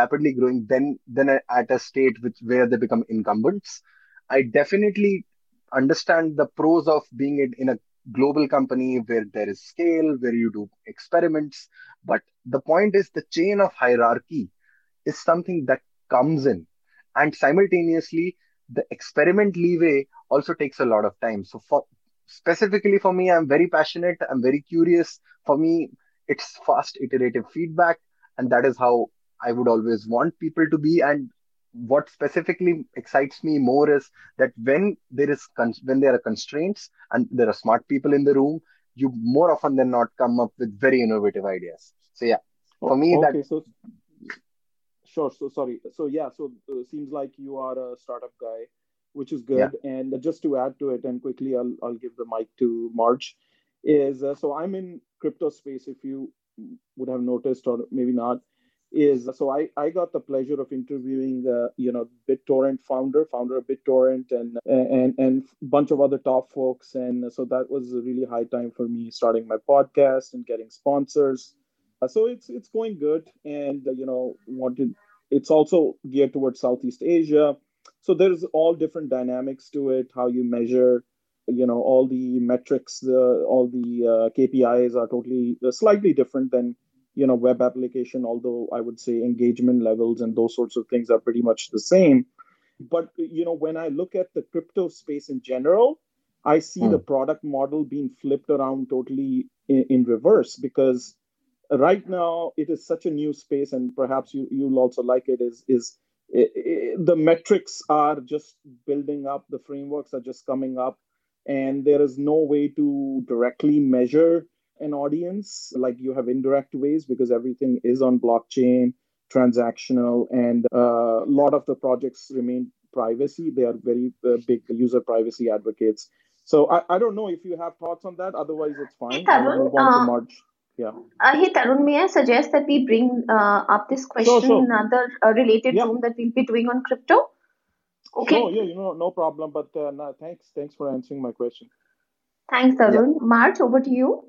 rapidly growing then then at a state which where they become incumbents i definitely understand the pros of being in a global company where there is scale, where you do experiments. But the point is, the chain of hierarchy is something that comes in. And simultaneously, the experiment leeway also takes a lot of time. So, for specifically for me, I'm very passionate, I'm very curious. For me, it's fast iterative feedback. And that is how I would always want people to be. And what specifically excites me more is that when there is con- when there are constraints and there are smart people in the room you more often than not come up with very innovative ideas so yeah for me okay, that so sure so sorry so yeah so uh, seems like you are a startup guy which is good yeah. and just to add to it and quickly i'll, I'll give the mic to march is uh, so i'm in crypto space if you would have noticed or maybe not is so I, I got the pleasure of interviewing the you know BitTorrent founder, founder of BitTorrent, and and and a bunch of other top folks, and so that was a really high time for me starting my podcast and getting sponsors. Uh, so it's it's going good, and uh, you know wanted it's also geared towards Southeast Asia. So there's all different dynamics to it, how you measure you know all the metrics the all the uh, kpis are totally uh, slightly different than you know web application although i would say engagement levels and those sorts of things are pretty much the same but you know when i look at the crypto space in general i see mm. the product model being flipped around totally in, in, reverse because right now it is such a new space and perhaps you, you'll also like it is is it, it, the metrics are just building up the frameworks are just coming up and there is no way to directly measure an audience like you have indirect ways because everything is on blockchain transactional and uh, a lot of the projects remain privacy. They are very uh, big user privacy advocates. So I, I don't know if you have thoughts on that. Otherwise it's fine. Hey, Tarun, move on uh, to March. Yeah. Uh, hey Tarun, may I suggest that we bring uh, up this question sure, sure. in another uh, related yeah. room that we'll be doing on crypto? Okay. Oh yeah, you know, no problem. But uh, no, thanks, thanks for answering my question. Thanks, Tarun. Yeah. March, over to you.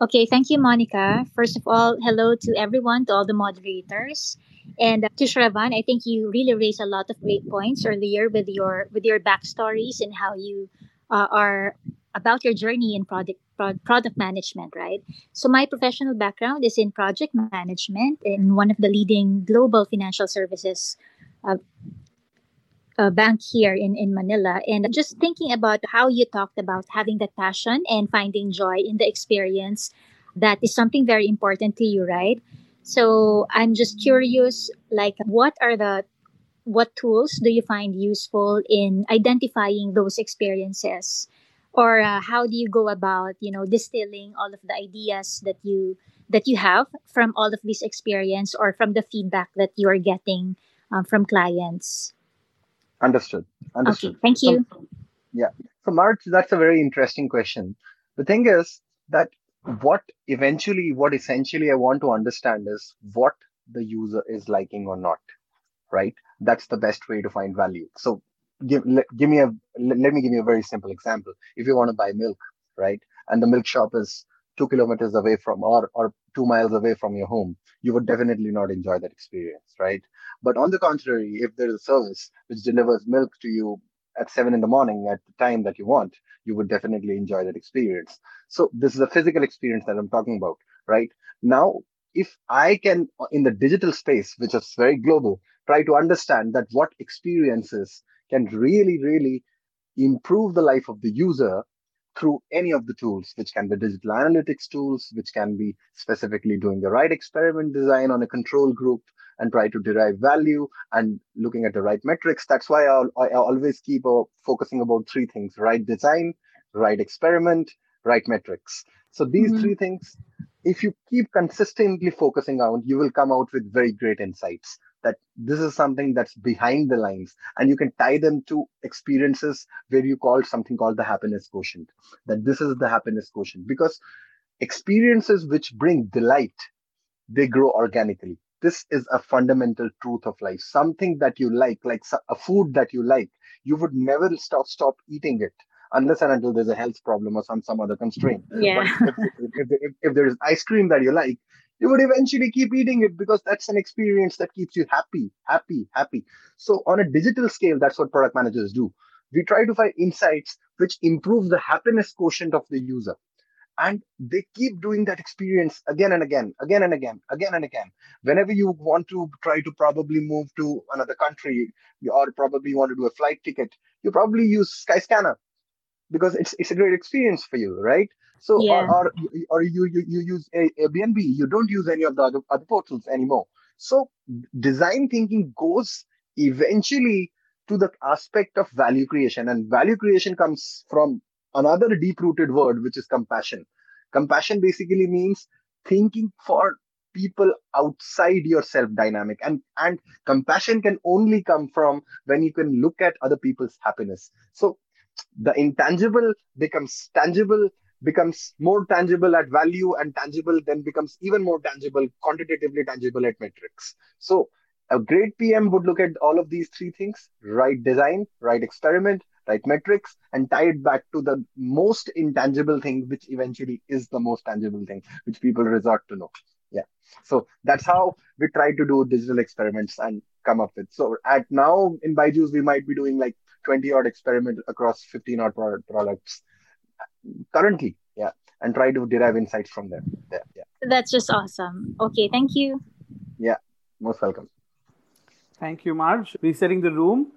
Okay, thank you, Monica. First of all, hello to everyone, to all the moderators, and uh, to Shravan. I think you really raised a lot of great points earlier with your with your backstories and how you uh, are about your journey in product product management, right? So my professional background is in project management in one of the leading global financial services uh, uh, bank here in, in Manila. And just thinking about how you talked about having that passion and finding joy in the experience, that is something very important to you, right? So I'm just curious, like, what are the what tools do you find useful in identifying those experiences or uh, how do you go about you know distilling all of the ideas that you that you have from all of this experience or from the feedback that you are getting um, from clients Understood. Understood. Okay, thank you. So, yeah. So, March, that's a very interesting question. The thing is that what eventually, what essentially I want to understand is what the user is liking or not, right? That's the best way to find value. So, give give me a let me give you a very simple example. If you want to buy milk, right, and the milk shop is two kilometers away from or or two miles away from your home, you would definitely not enjoy that experience, right? But on the contrary, if there is a service which delivers milk to you at seven in the morning at the time that you want, you would definitely enjoy that experience. So this is a physical experience that I'm talking about, right? Now, if I can, in the digital space, which is very global, try to understand that what experiences can really, really improve the life of the user through any of the tools, which can be digital analytics tools, which can be specifically doing the right experiment design on a control group and try to derive value and looking at the right metrics. That's why I always keep uh, focusing about three things, right design, right experiment, right metrics. So these mm-hmm. three things, if you keep consistently focusing on, you will come out with very great insights that this is something that's behind the lines and you can tie them to experiences where you call something called the happiness quotient that this is the happiness quotient. Because experiences which bring delight they grow organically. This is a fundamental truth of life. Something that you like like a food that you like you would never stop stop eating it unless and until there's a health problem or some some other constraint. Yeah. If, if, if, if there is ice cream that you like you would eventually keep eating it because that's an experience that keeps you happy, happy, happy. So on a digital scale, that's what product managers do. We try to find insights which improve the happiness quotient of the user. And they keep doing that experience again and again, again and again, again and again. Whenever you want to try to probably move to another country, or probably want to do a flight ticket, you probably use Skyscanner because it's it's a great experience for you, right? So yeah. or, or, or you, you you use Airbnb, you don't use any of the other, other portals anymore. So design thinking goes eventually to the aspect of value creation, and value creation comes from another deep-rooted word, which is compassion. Compassion basically means thinking for people outside yourself dynamic and and compassion can only come from when you can look at other people's happiness so the intangible becomes tangible becomes more tangible at value and tangible then becomes even more tangible quantitatively tangible at metrics. So a great pm would look at all of these three things right design right experiment right metrics and tie it back to the most intangible thing which eventually is the most tangible thing which people resort to know. Yeah. So that's how we try to do digital experiments and come up with. So at now in byju's we might be doing like 20 odd experiment across 15 odd products currently yeah and try to derive insights from them. There yeah. That's just awesome. Okay thank you. Yeah most welcome. Thank you marge. Resetting the room.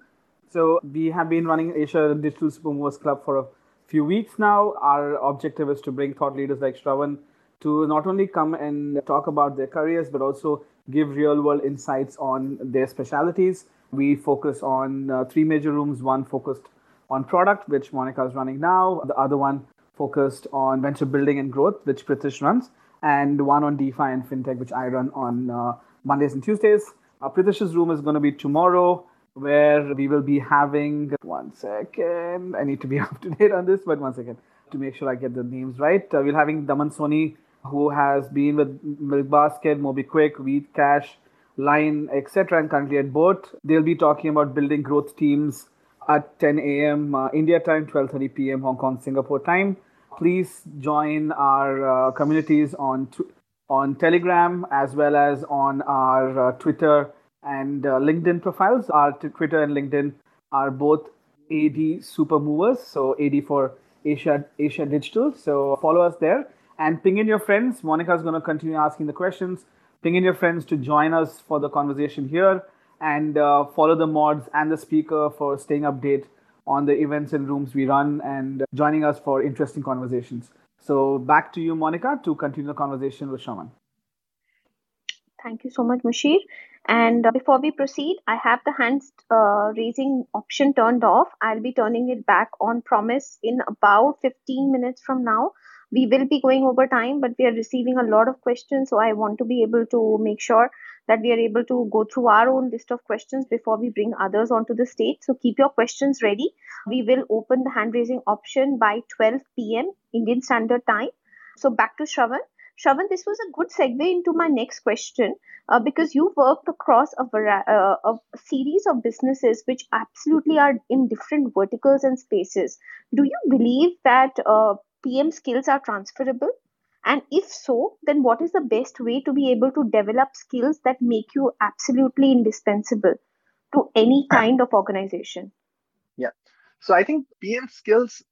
So we have been running asia digital supermovers club for a few weeks now. Our objective is to bring thought leaders like shravan to not only come and talk about their careers but also give real world insights on their specialities. We focus on uh, three major rooms. One focused on product which monica is running now the other one focused on venture building and growth, which Pritish runs, and one on DeFi and FinTech, which I run on uh, Mondays and Tuesdays. Uh, room is going to be tomorrow, where we will be having one second. I need to be up to date on this, but one second to make sure I get the names right. Uh, we're having Daman Soni, who has been with Milk Basket, Milkbasket, MobiKwik, Wheatcash, Line, etc., and currently at Boat. They'll be talking about building growth teams at 10 a.m. Uh, India time, 12:30 p.m. Hong Kong, Singapore time. Please join our uh, communities on tw- on Telegram as well as on our uh, Twitter and uh, LinkedIn profiles. Our t- Twitter and LinkedIn are both AD Super Movers, so AD for Asia Asia Digital. So follow us there and ping in your friends. Monica is going to continue asking the questions. Ping in your friends to join us for the conversation here and uh, follow the mods and the speaker for staying update on the events and rooms we run and joining us for interesting conversations. So back to you, Monica, to continue the conversation with Shravan. Thank you so much, Mushir. And uh, before we proceed, I have the hands uh, raising option turned off. I'll be turning it back on promise in about 15 minutes from now. We will be going over time, but we are receiving a lot of questions. So I want to be able to make sure that we are able to go through our own list of questions before we bring others onto the stage. So keep your questions ready. We will open the hand raising option by 12 p.m. Indian Standard Time. So back to Shravan. Shravan, this was a good segue into my next question uh, because you worked across a, uh, a series of businesses which absolutely are in different verticals and spaces. Do you believe that uh, PM skills are transferable? And if so, then what is the best way to be able to develop skills that make you absolutely indispensable to any kind of organization? Yeah. So I think PM skills,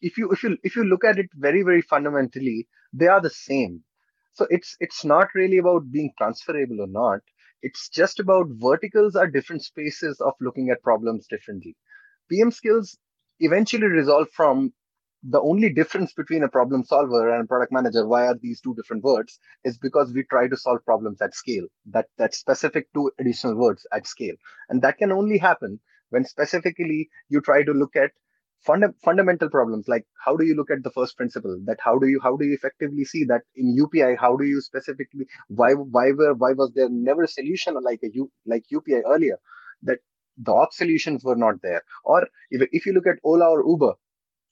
if you if you if you look at it very very fundamentally, they are the same. So it's it's not really about being transferable or not. It's just about verticals are different spaces of looking at problems differently. PM skills eventually resolve from the only difference between a problem solver and a product manager via these two different words is because we try to solve problems at scale that that's specific to additional words at scale. And that can only happen when specifically you try to look at funda- fundamental problems like how do you look at the first principle? That how do you how do you effectively see that in upi how do you specifically why why were why was there never a solution like a U, like upi earlier? That the ops solutions were not there. Or if, if you look at ola or uber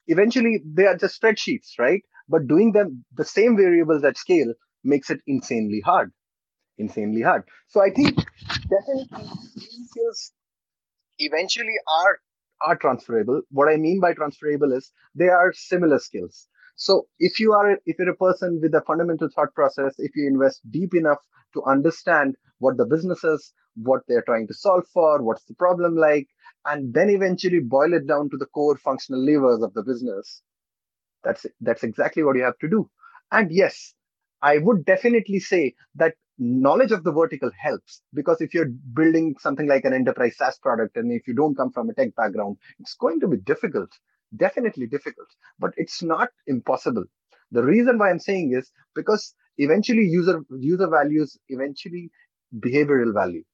eventually they are just spreadsheets, right? But doing them the same variables at scale makes it insanely hard. Insanely hard. So I think definitely skills eventually are are transferable. What I mean by transferable is they are similar skills. So if you are if you're a person with a fundamental thought process, if you invest deep enough to understand what the business is, what they're trying to solve for, what's the problem like, and then eventually boil it down to the core functional levers of the business. That's that's exactly what you have to do. And yes, I would definitely say that knowledge of the vertical helps because if you're building something like an enterprise SaaS product and if you don't come from a tech background, it's going to be difficult, definitely difficult, but it's not impossible. The reason why I'm saying is because eventually user user values eventually behavioral value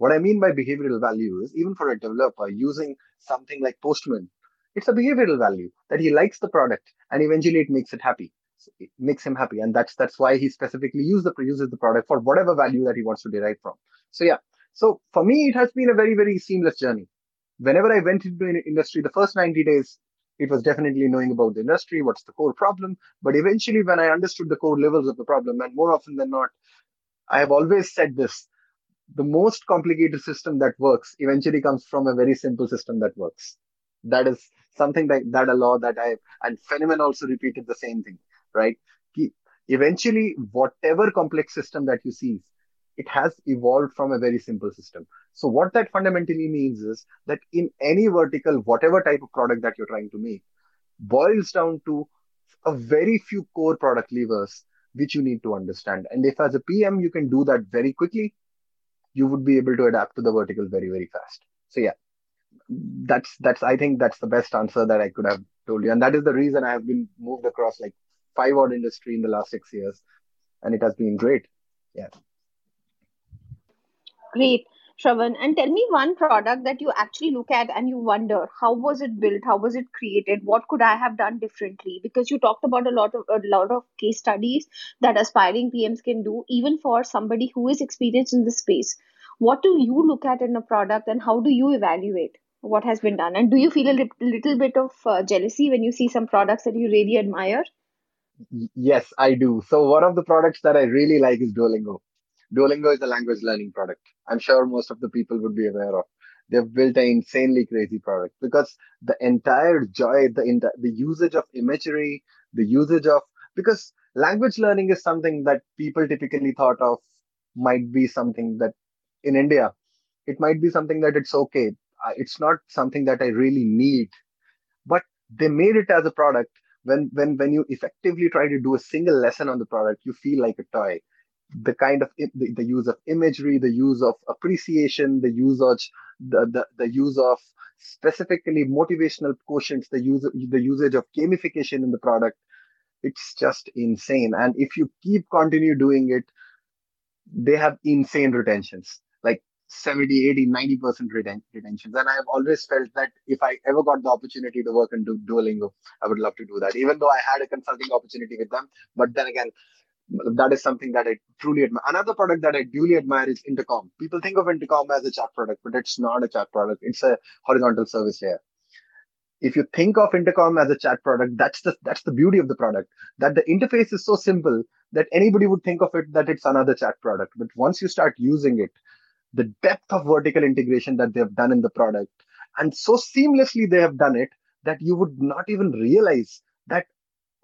what I mean by behavioral value is even for a developer using something like Postman, it's a behavioral value that he likes the product and eventually it makes it happy. It makes him happy. And that's that's why he specifically the uses the product for whatever value that he wants to derive from. So yeah. So for me, it has been a very, very seamless journey. Whenever I went into an industry, the first 90 days, it was definitely knowing about the industry, what's the core problem. But eventually, when I understood the core levels of the problem, and more often than not, I have always said this the most complicated system that works eventually comes from a very simple system that works. That is something that, that a law that I and Feynman also repeated the same thing, right? Eventually, whatever complex system that you see, it has evolved from a very simple system. So what that fundamentally means is that in any vertical, whatever type of product that you're trying to make, boils down to a very few core product levers which you need to understand. And if as a PM you can do that very quickly, you would be able to adapt to the vertical very very fast. So yeah. That's that's i think that's the best answer that i could have told you. And that is the reason i have been moved across like five odd industry in the last six years. And it has been great. Yeah. Great Shravan, and tell me one product that you actually look at and you wonder how was it built, how was it created, what could I have done differently? Because you talked about a lot of a lot of case studies that aspiring PMs can do, even for somebody who is experienced in the space. What do you look at in a product, and how do you evaluate what has been done? And do you feel a li- little bit of uh, jealousy when you see some products that you really admire? Yes, I do. So one of the products that I really like is Duolingo. Duolingo is a language learning product. I'm sure most of the people would be aware of. They've built an insanely crazy product because the entire joy, the the usage of imagery, the usage of because language learning is something that people typically thought of might be something that in India, it might be something that it's okay. Uh, it's not something that I really need, but they made it as a product when when when you effectively try to do a single lesson on the product you feel like a toy the kind of the, the use of imagery the use of appreciation the use of the, the, the use of specifically motivational quotients the use the usage of gamification in the product it's just insane and if you keep continue doing it they have insane retentions like 70, 80, 90% reten- retentions. And I've always felt that if I ever got the opportunity to work in du- Duolingo, I would love to do that, even though I had a consulting opportunity with them. But then again, that is something that I truly admire. Another product that I duly admire is Intercom. People think of Intercom as a chat product, but it's not a chat product. It's a horizontal service layer. If you think of Intercom as a chat product, that's the that's the beauty of the product. That the interface is so simple that anybody would think of it that it's another chat product. But once you start using it, the depth of vertical integration that they've done in the product and so seamlessly they have done it that you would not even realize that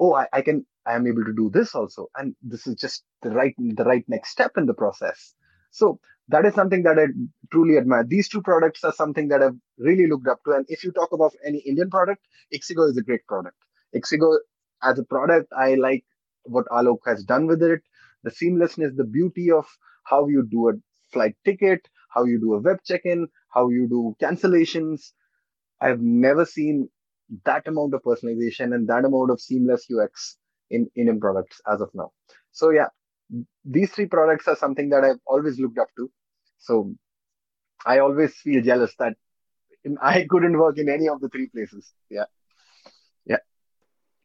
oh I, I can i am able to do this also. And this is just the right the right next step in the process. So that is something that i truly admire. These two products are something that i've really looked up to. And if you talk about any indian product ixigo is a great product. Ixigo as a product i like what alok has done with it. The seamlessness the beauty of how you do a flight ticket, how you do a web check-in, how you do cancellations. I've never seen that amount of personalization and that amount of seamless UX in in products as of now. So yeah, these three products are something that I've always looked up to. So I always feel jealous that I couldn't work in any of the three places. Yeah. Yeah.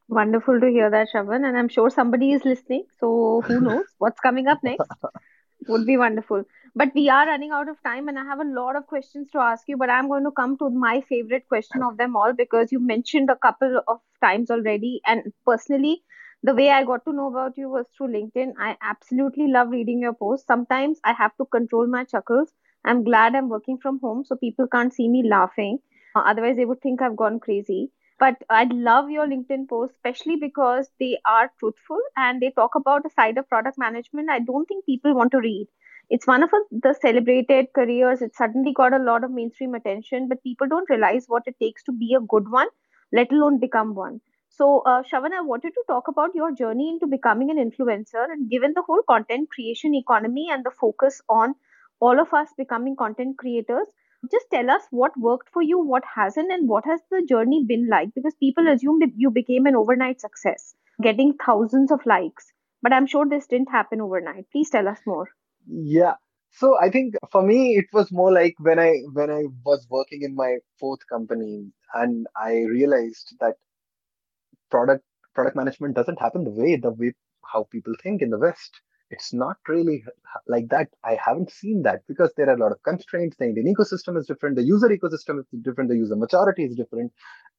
Wonderful to hear that, Shravan. And I'm sure somebody is listening. So who knows what's coming up next? Would be wonderful. But we are running out of time, and I have a lot of questions to ask you. But I'm going to come to my favorite question of them all because you mentioned a couple of times already. And personally, the way I got to know about you was through LinkedIn. I absolutely love reading your posts. Sometimes I have to control my chuckles. I'm glad I'm working from home so people can't see me laughing. Uh, otherwise, they would think I've gone crazy. But I love your LinkedIn posts, especially because they are truthful and they talk about a side of product management I don't think people want to read it's one of the celebrated careers. It suddenly got a lot of mainstream attention, but people don't realize what it takes to be a good one, let alone become one. So, uh, Shravan, I wanted to talk about your journey into becoming an influencer. And given the whole content creation economy and the focus on all of us becoming content creators, just tell us what worked for you, what hasn't, and what has the journey been like? Because people assume that you became an overnight success, getting thousands of likes. But I'm sure this didn't happen overnight. Please tell us more. Yeah. So I think for me it was more like when I when I was working in my fourth company and I realized that product product management doesn't happen the way the way how people think in the West. It's not really like that. I haven't seen that because there are a lot of constraints. The Indian ecosystem is different. The user ecosystem is different. The user maturity is different.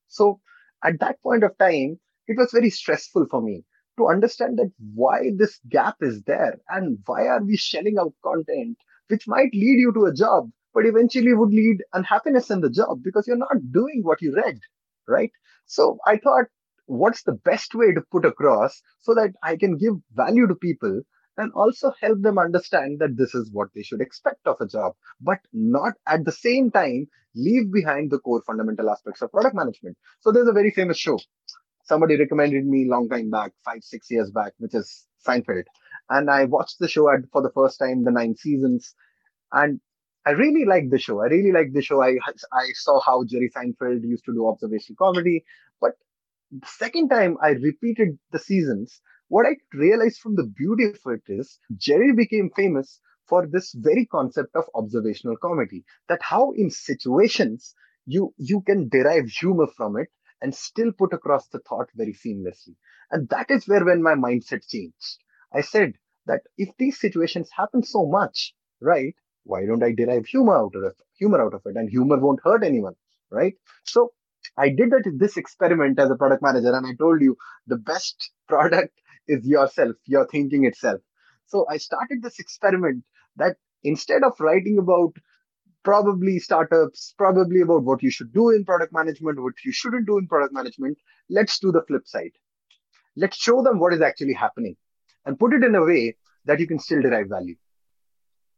So at that point of time, it was very stressful for me to understand that why this gap is there and why are we shelling out content which might lead you to a job but eventually would lead unhappiness in the job because you're not doing what you read right so i thought what's the best way to put across so that i can give value to people and also help them understand that this is what they should expect of a job but not at the same time leave behind the core fundamental aspects of product management so there's a very famous show somebody recommended me long time back, five, six years back, which is Seinfeld. And I watched the show for the first time, the nine seasons. And I really liked the show. I really liked the show. I, I saw how Jerry Seinfeld used to do observational comedy. But second time I repeated the seasons, what I realized from the beauty of it is Jerry became famous for this very concept of observational comedy. That how in situations you you can derive humor from it and still put across the thought very seamlessly. And that is where when my mindset changed. I said that if these situations happen so much, right, why don't I derive humor out of it, humor out of it? And humor won't hurt anyone, right? So I did that this experiment as a product manager, and I told you the best product is yourself, your thinking itself. So I started this experiment that instead of writing about probably startups, probably about what you should do in product management, what you shouldn't do in product management, let's do the flip side. Let's show them what is actually happening and put it in a way that you can still derive value.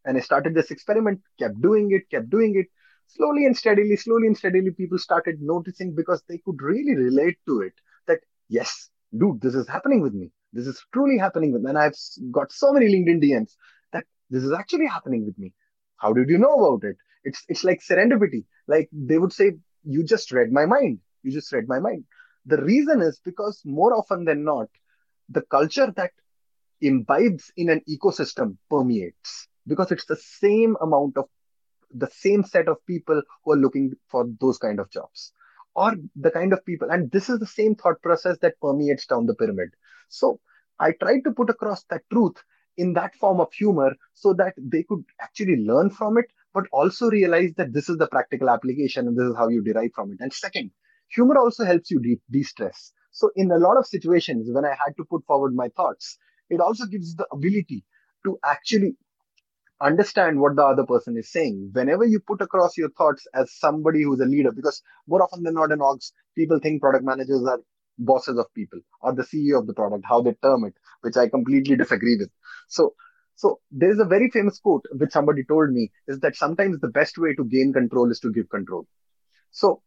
And I started this experiment, kept doing it, kept doing it. Slowly and steadily, slowly and steadily, people started noticing because they could really relate to it that, yes, dude, this is happening with me. This is truly happening with me. And I've got so many LinkedIn DMs that this is actually happening with me. How did you know about it? It's it's like serendipity. Like they would say, you just read my mind. You just read my mind. The reason is because more often than not, the culture that imbibes in an ecosystem permeates because it's the same amount of the same set of people who are looking for those kind of jobs or the kind of people. And this is the same thought process that permeates down the pyramid. So i tried to put across that truth in that form of humor so that they could actually learn from it but also realize that this is the practical application and this is how you derive from it. And second humor also helps you de- de-stress. So in a lot of situations when i had to put forward my thoughts it also gives the ability to actually understand what the other person is saying. Whenever you put across your thoughts as somebody who's a leader, because more often than not in orgs, people think product managers are bosses of people or the CEO of the product, how they term it, which I completely disagree with. So, so there's a very famous quote which somebody told me is that sometimes the best way to gain control is to give control. So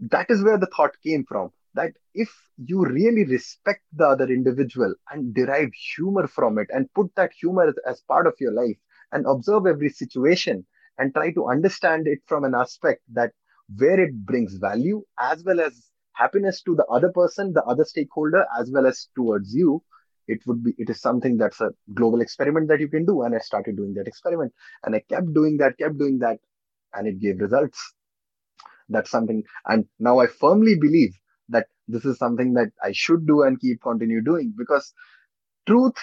that is where the thought came from that if you really respect the other individual and derive humor from it and put that humor as, as part of your life and observe every situation and try to understand it from an aspect that where it brings value as well as happiness to the other person the other stakeholder as well as towards you. It would be it is something that's a global experiment that you can do. And i started doing that experiment and i kept doing that kept doing that and it gave results. That's something and now i firmly believe that this is something that i should do and keep continue doing because truth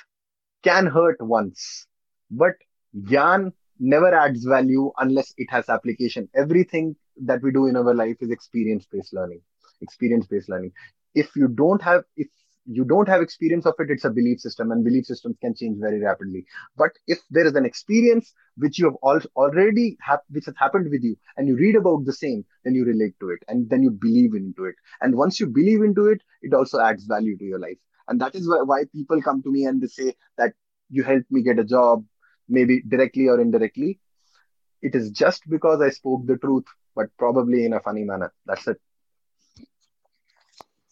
can hurt once but Gyan never adds value unless it has application. Everything that we do in our life is experience-based learning. Experience-based learning. If you don't have, if you don't have experience of it, it's a belief system, and belief systems can change very rapidly. But if there is an experience which you have al- already have, which has happened with you, and you read about the same, then you relate to it, and then you believe into it. And once you believe into it, it also adds value to your life. And that is why, why people come to me and they say that you helped me get a job maybe directly or indirectly. It is just because I spoke the truth, but probably in a funny manner. That's it.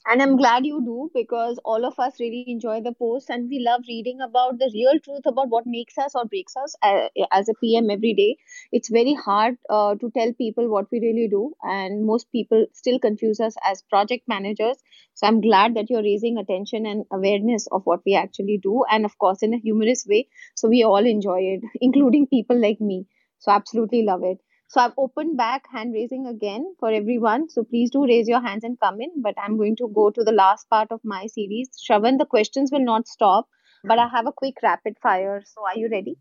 And I'm glad you do because all of us really enjoy the post and we love reading about the real truth about what makes us or breaks us uh, as a PM every day. It's very hard uh, to tell people what we really do, and most people still confuse us as project managers. So I'm glad that you're raising attention and awareness of what we actually do, and of course, in a humorous way. So we all enjoy it, including people like me. So absolutely love it. So I've opened back hand raising again for everyone. So please do raise your hands and come in. But I'm going to go to the last part of my series. Shravan, the questions will not stop, but I have a quick rapid fire. So are you ready?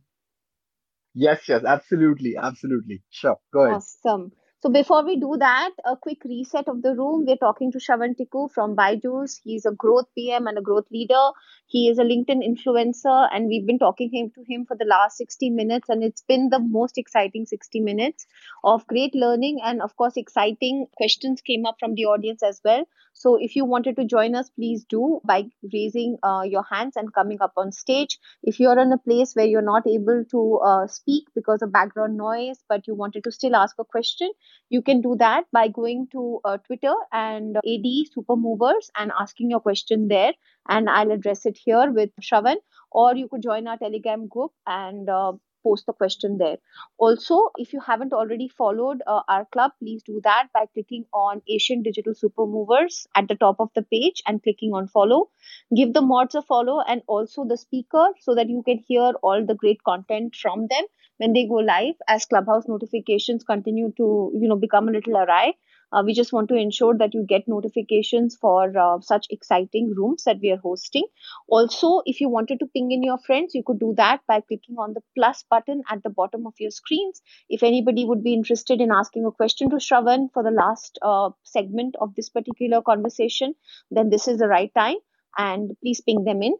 Yes, yes, absolutely, absolutely. Sure, go ahead. Awesome. So before we do that, a quick reset of the room. We're talking to Shravan Tikku from Byju's. He's a growth PM and a growth leader. He is a LinkedIn influencer, and we've been talking him to him for the last 60 minutes, and it's been the most exciting 60 minutes of great learning and of course exciting questions came up from the audience as well. So if you wanted to join us, please do by raising uh, your hands and coming up on stage. If you're in a place where you're not able to uh, speak because of background noise, but you wanted to still ask a question, you can do that by going to uh, Twitter and AD Supermovers and asking your question there. And I'll address it here with Shravan. Or you could join our Telegram group and uh, post the question there. Also, if you haven't already followed uh, our club, please do that by clicking on Asian Digital Supermovers at the top of the page and clicking on follow. Give the mods a follow and also the speaker so that you can hear all the great content from them when they go live as clubhouse notifications continue to you know become a little awry uh, we just want to ensure that you get notifications for uh, such exciting rooms that we are hosting. Also, if you wanted to ping in your friends, you could do that by clicking on the plus button at the bottom of your screens. If anybody would be interested in asking a question to Shravan for the last uh, segment of this particular conversation, then this is the right time. and please ping them in.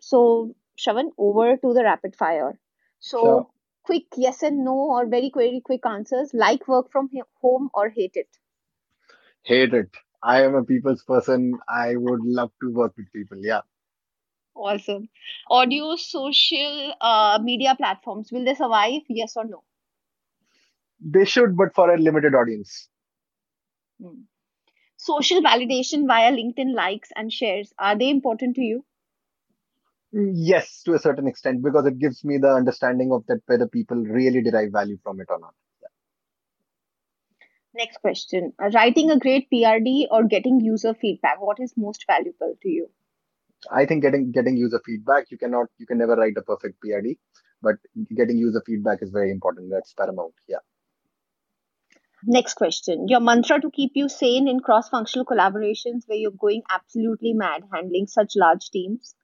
So, Shravan, over to the rapid fire. So, Sure. quick yes and no, or very, very quick answers. Like work from home or hate it? Hate it. I am a people's person. I would love to work with people. Yeah. Awesome. Audio, social uh, media platforms, will they survive? Yes or no? They should, but for a limited audience. Hmm. Social validation via LinkedIn likes and shares, are they important to you? Yes, to a certain extent, because it gives me the understanding of that whether people really derive value from it or not. Next question. Writing a great PRD or getting user feedback, what is most valuable to you? I think getting getting user feedback, you cannot you can never write a perfect PRD, but getting user feedback is very important. That's paramount. Yeah. Next question. Your mantra to keep you sane in cross functional collaborations where you're going absolutely mad handling such large teams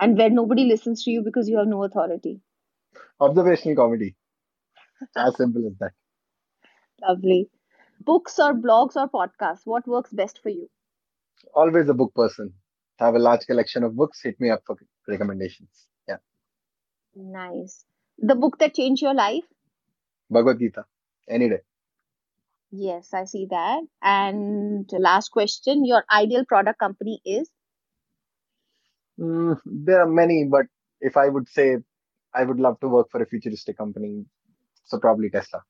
and where nobody listens to you because you have no authority. Observational comedy. As simple as that. Lovely. Books or blogs or podcasts, what works best for you? Always a book person. Have a large collection of books. Hit me up for recommendations. Yeah. Nice. The book that changed your life? Bhagavad Gita. Any day. Yes, I see that. And last question Your ideal product company is? Mm, there are many, but if I would say I would love to work for a futuristic company, so probably Tesla.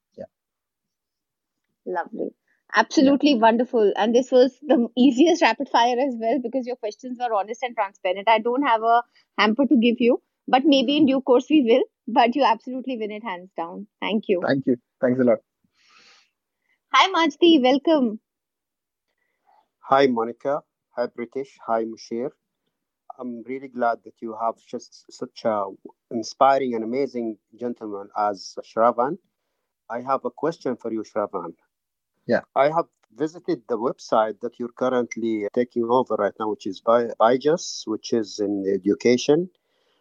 Yeah. Lovely. Absolutely wonderful. And this was the easiest rapid fire as well because your questions were honest and transparent. I don't have a hamper to give you, but maybe in due course we will. But you absolutely win it hands down. Thank you. Thank you. Thanks a lot. Hi, Majdi. Welcome. Hi, Monica. Hi, Pritish. Hi, Mushir. I'm really glad that you have just such a inspiring and amazing gentleman as Shravan. I have a question for you, Shravan. Yeah. I have visited the website that you're currently taking over right now, which is By- which is in education.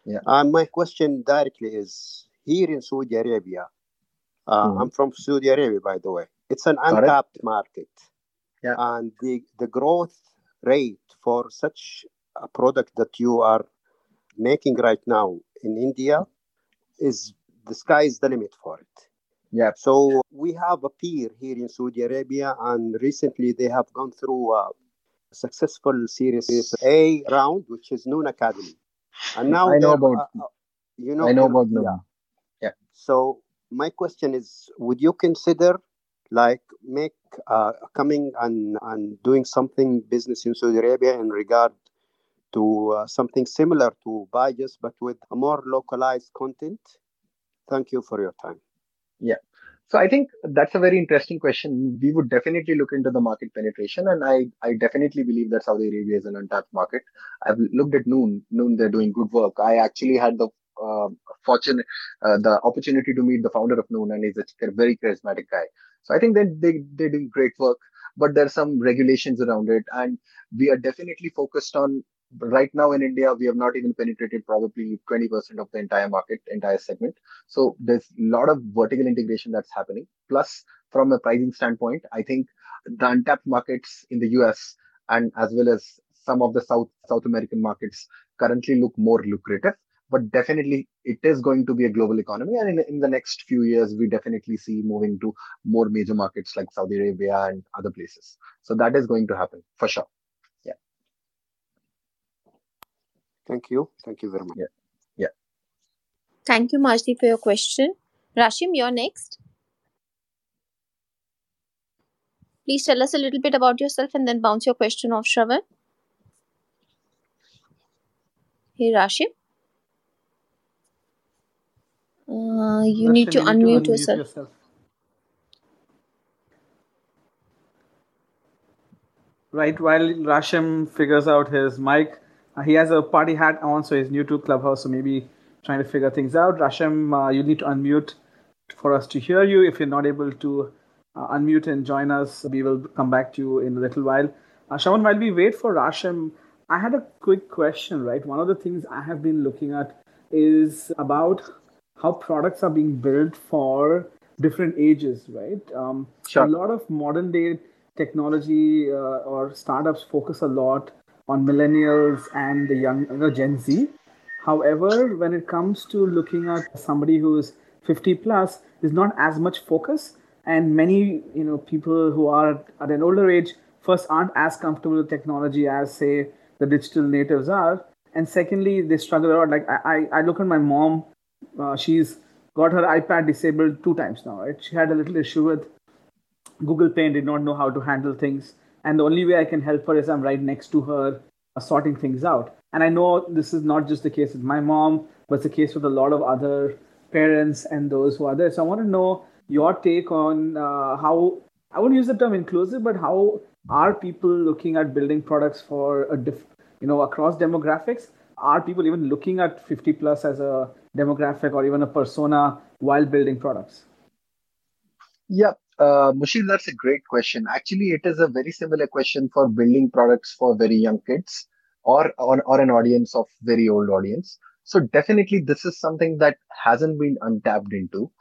Yeah. And my question directly is here in Saudi Arabia, uh, Mhm. I'm from Saudi Arabia, by the way. It's an untapped market. Yeah. And the, the growth rate for such a product that you are making right now in India is the sky is the limit for it. Yeah. So we have a peer here in Saudi Arabia, and recently they have gone through a successful Series A round, which is Noon Academy. And now I know about- uh, uh, you know, I know about yeah. Noon. Yeah. So my question is, would you consider like make uh, coming and and doing something business in Saudi Arabia in regard to uh, something similar to Byju's, but with a more localized content? Thank you for your time. So I think that's a very interesting question. We would definitely look into the market penetration, and I, I definitely believe that Saudi Arabia is an untapped market. I've looked at Noon. Noon, they're doing good work. I actually had the uh, fortune, uh, the opportunity to meet the founder of Noon, and he's a very charismatic guy. So I think that they they do great work, but there are some regulations around it, and we are definitely focused on. Right now in India, we have not even penetrated probably 20% of the entire market, entire segment. So there's a lot of vertical integration that's happening. Plus, from a pricing standpoint, I think the untapped markets in the US and as well as some of the South South American markets currently look more lucrative. But definitely, it is going to be a global economy, and in, in the next few years, we definitely see moving to more major markets like Saudi Arabia and other places. So that is going to happen for sure. Thank you. Thank you very much. Yeah. yeah. Thank you, Majdi, for your question. Rashim, you're next. Please tell us a little bit about yourself and then bounce your question off Shravan. Hey, Rashim. Uh, you need to Rashim, unmute yourself. Right, while Rashim figures out his mic, uh, he has a party hat on, so he's new to Clubhouse, so maybe trying to figure things out. Rashim, uh, you need to unmute for us to hear you. If you're not able to uh, unmute and join us, we will come back to you in a little while. Uh, Shravan, while we wait for Rashim, I had a quick question, right? One of the things I have been looking at is about how products are being built for different ages, right? Um, Sure. A lot of modern day technology uh, or startups focus a lot on millennials and the young Gen Z. However, when it comes to looking at somebody who is 50 plus, there's not as much focus, and many you know people who are at an older age first aren't as comfortable with technology as say the digital natives are, and secondly they struggle a lot. Like I, I, look at my mom, uh, she's got her iPad disabled two times now. Right? She had a little issue with Google Pay and did not know how to handle things and the only way I can help her is I'm right next to her, uh, sorting things out. And I know this is not just the case with my mom, but it's the case with a lot of other parents and those who are there. So I want to know your take on uh, how I won't use the term inclusive, but how are people looking at building products for a diff, you know across demographics? Are people even looking at 50 plus as a demographic or even a persona while building products? Yeah, uh, Mushir, that's a great question. Actually, it is a very similar question for building products for very young kids or, or, or an audience of very old audience. So definitely this is something that hasn't been untapped into,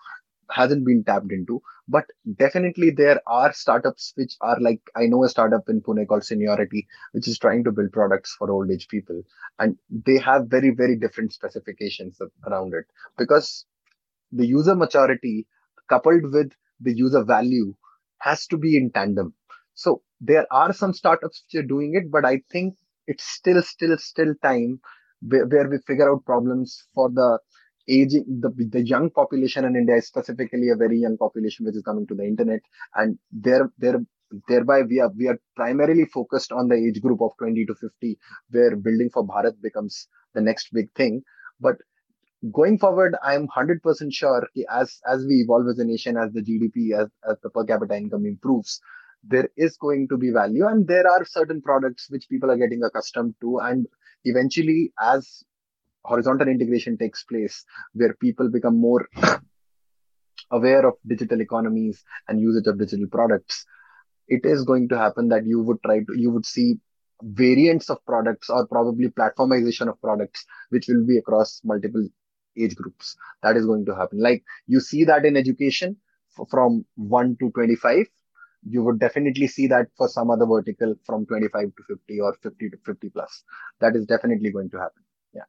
hasn't been tapped into, but definitely there are startups which are like, I know a startup in Pune called Seniority, which is trying to build products for old age people. And they have very, very different specifications around it because the user maturity coupled with the user value has to be in tandem. So there are some startups which are doing it, but I think it's still, still, still time where, we figure out problems for the aging, the, the young population in India specifically a very young population which is coming to the internet, and there, there, thereby we are we are primarily focused on the age group of 20 to 50, where building for Bharat becomes the next big thing. But going forward, I'm 100% sure as, as we evolve as a nation, as the GDP, as, as the per capita income improves, there is going to be value and there are certain products which people are getting accustomed to. And eventually, as horizontal integration takes place, where people become more aware of digital economies and usage of digital products, it is going to happen that you would try to, you would see variants of products or probably platformization of products which will be across multiple age groups. That is going to happen. Like you see that in education from 1 to 25 you would definitely see that for some other vertical from 25 to 50 or 50 to 50 plus. That is definitely going to happen. Yeah.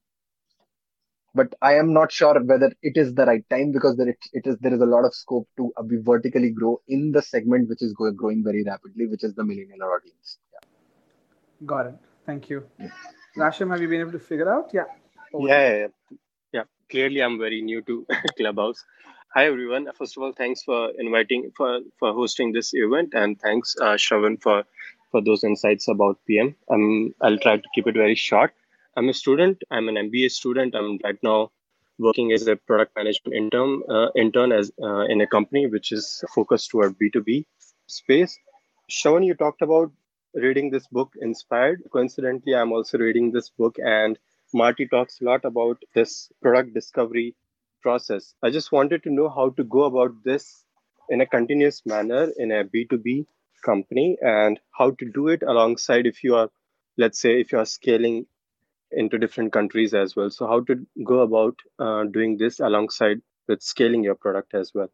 But i am not sure whether it is the right time because there it, it is there is a lot of scope to uh, be vertically grow in the segment which is go, growing very rapidly which is the millennial audience. Yeah. got it. Thank you. Yeah. Rasham, have you been able to figure out? Yeah. Yeah, yeah, yeah clearly I'm very new to Clubhouse. Hi everyone. First of all, thanks for inviting for for hosting this event, and thanks uh, Shravan for for those insights about PM. Um, I'll try to keep it very short. I'm a student. I'm an MBA student. I'm right now working as a product management intern uh, intern as uh, in a company which is focused toward B2B space. Shravan, you talked about reading this book inspired. Coincidentally, I'm also reading this book and Marty talks a lot about this product discovery process. I just wanted to know how to go about this in a continuous manner in a B2B company and how to do it alongside if you are, let's say, if you are scaling into different countries as well. So, how to go about uh, doing this alongside with scaling your product as well?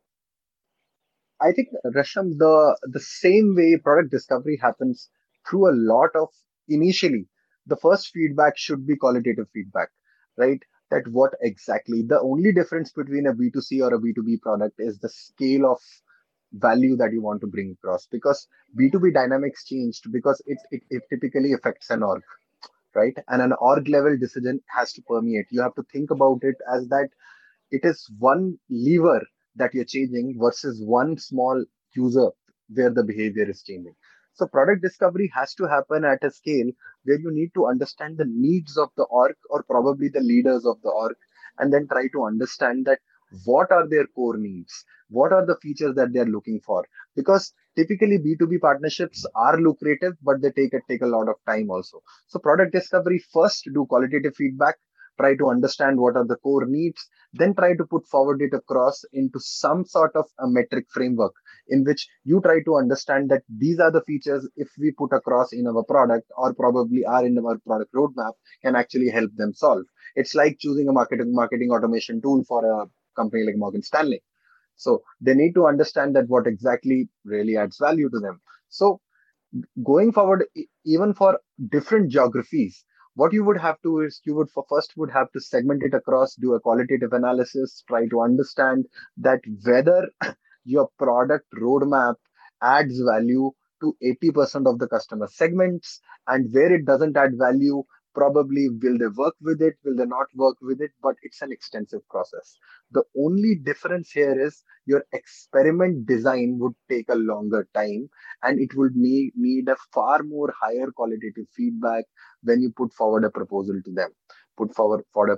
I think Rasham, the the same way product discovery happens through a lot of initially the first feedback should be qualitative feedback, right? That what exactly the only difference between a B2C or a B2B product is the scale of value that you want to bring across because B2B dynamics changed because it, it, it typically affects an org, right? And an org level decision has to permeate. You have to think about it as that it is one lever that you're changing versus one small user where the behavior is changing. So product discovery has to happen at a scale where you need to understand the needs of the org or probably the leaders of the org and then try to understand that what are their core needs? What are the features that they're looking for? Because typically b2b partnerships are lucrative but they take take a lot of time also. So product discovery first do qualitative feedback try to understand what are the core needs, then try to put forward it across into some sort of a metric framework in which you try to understand that these are the features if we put across in our product or probably are in our product roadmap can actually help them solve. It's like choosing a marketing marketing automation tool for a company like Morgan Stanley. So they need to understand that what exactly really adds value to them. So going forward, even for different geographies, what you would have to is you would first would have to segment it across, do a qualitative analysis, try to understand that whether your product roadmap adds value to 80% of the customer segments and where it doesn't add value probably will they work with it will they not work with it but it's an extensive process. The only difference here is your experiment design would take a longer time and it would need, need a far more higher qualitative feedback when you put forward a proposal to them put forward for a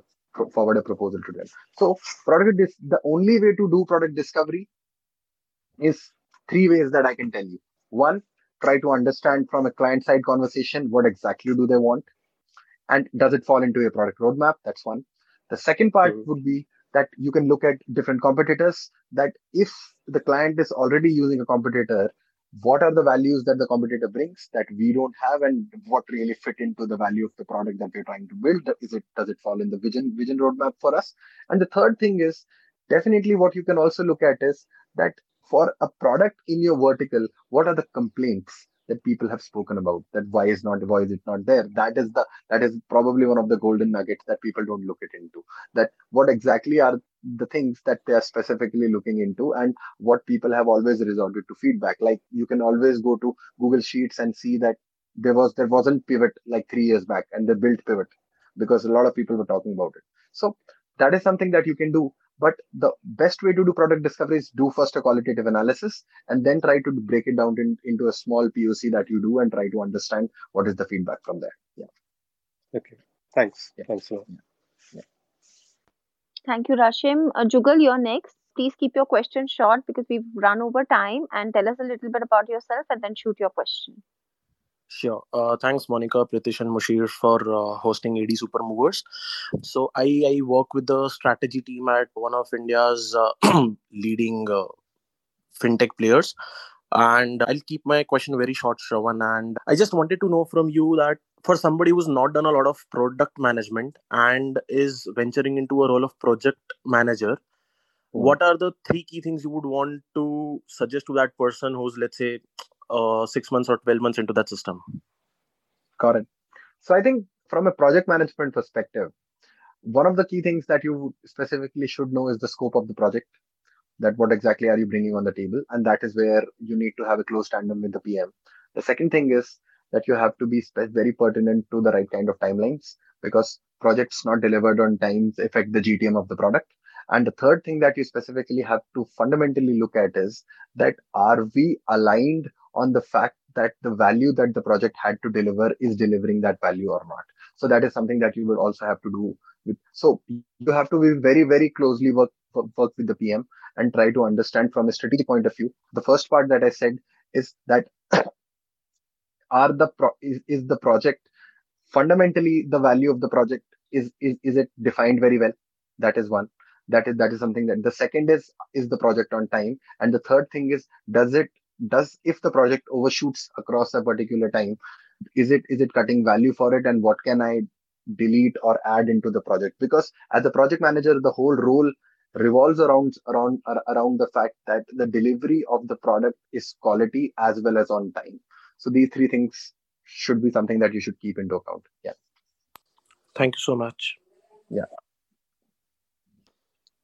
forward a proposal to them. So product dis- the only way to do product discovery is three ways that i can tell you. One try to understand from a client side conversation what exactly do they want and does it fall into a product roadmap? That's one. The second part mm-hmm. would be that you can look at different competitors that if the client is already using a competitor what are the values that the competitor brings that we don't have and what really fit into the value of the product that we're trying to build? Is it does it fall in the vision vision roadmap for us? And the third thing is definitely what you can also look at is that for a product in your vertical what are the complaints that people have spoken about? That why is not why is it not there? That is the that is probably one of the golden nuggets that people don't look it into. That what exactly are the things that they are specifically looking into and what people have always resorted to feedback. Like you can always go to google sheets and see that there was there wasn't pivot like 3 years back and they built pivot because a lot of people were talking about it. So that is something that you can do but the best way to do product discovery is do first a qualitative analysis and then try to break it down in, into a small POC that you do and try to understand what is the feedback from there. Yeah. Okay. Thanks. Yeah. Thanks a lot. Yeah. Thank you, Rashim. Uh, Jugal, you're next. Please keep your question short because we've run over time and tell us a little bit about yourself and then shoot your question. Sure. Uh, thanks, Monica, Pritish, and Mushir for uh, hosting AD Super Movers. So, I, I work with the strategy team at one of India's uh, leading uh, fintech players. And I'll keep my question very short, Shravan. And I just wanted to know from you that for somebody who's not done a lot of product management and is venturing into a role of project manager, hmm. what are the three key things you would want to suggest to that person who's, let's say, uh, six months or 12 months into that system. Got it. So I think from a project management perspective, one of the key things that you specifically should know is the scope of the project that what exactly are you bringing on the table and that is where you need to have a close tandem with the pm the second thing is that you have to be very pertinent to the right kind of timelines because projects not delivered on times affect the gtm of the product and the third thing that you specifically have to fundamentally look at is that are we aligned on the fact that the value that the project had to deliver is delivering that value or not. So that is something that you will also have to do. With, so you have to be very, very closely work, work with the PM and try to understand from a strategic point of view. The first part that I said is that are the pro- is, is the project fundamentally the value of the project is, is is it defined very well? That is one. That is that is something that the second is is the project on time, and the third thing is does it does if the project overshoots across a particular time is it is it cutting value for it? And what can i delete or add into the project? Because as a project manager the whole role revolves around around around the fact that the delivery of the product is quality as well as on time. So these three things should be something that you should keep into account. Yeah. Thank you so much. Yeah.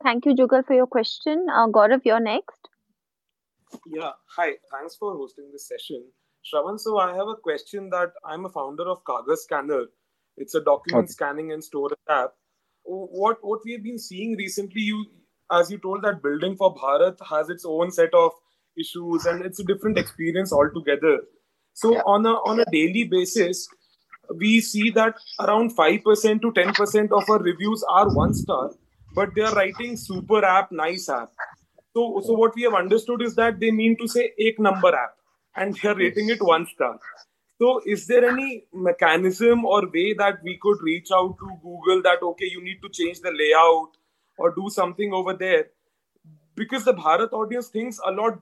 Thank you jugal for your question. Uh, gaurav you're next yeah, hi. Thanks for hosting this session. Shravan, so I have a question that I'm a founder of Kagaz Scanner. It's a document okay. scanning and storage app. What what we have been seeing recently, you as you told that building for Bharat has its own set of issues and it's a different experience altogether. So yeah. on a on a daily basis, we see that around five percent to ten percent of our reviews are one star, but they are writing super app, nice app. So, so what we have understood is that they mean to say ek number app, and they are rating it one star. So, is there any mechanism or way that we could reach out to Google that okay, you need to change the layout or do something over there? Because the Bharat audience thinks a lot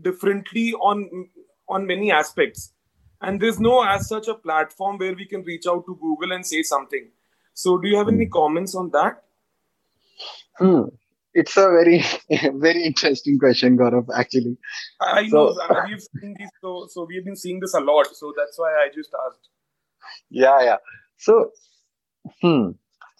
differently on on many aspects, and there's no as such a platform where we can reach out to Google and say something. So, do you have any comments on that? Hmm it's a very very interesting question gaurav actually I so know we've seen this so so we've been seeing this a lot. So that's why I just asked. yeah yeah so hmm.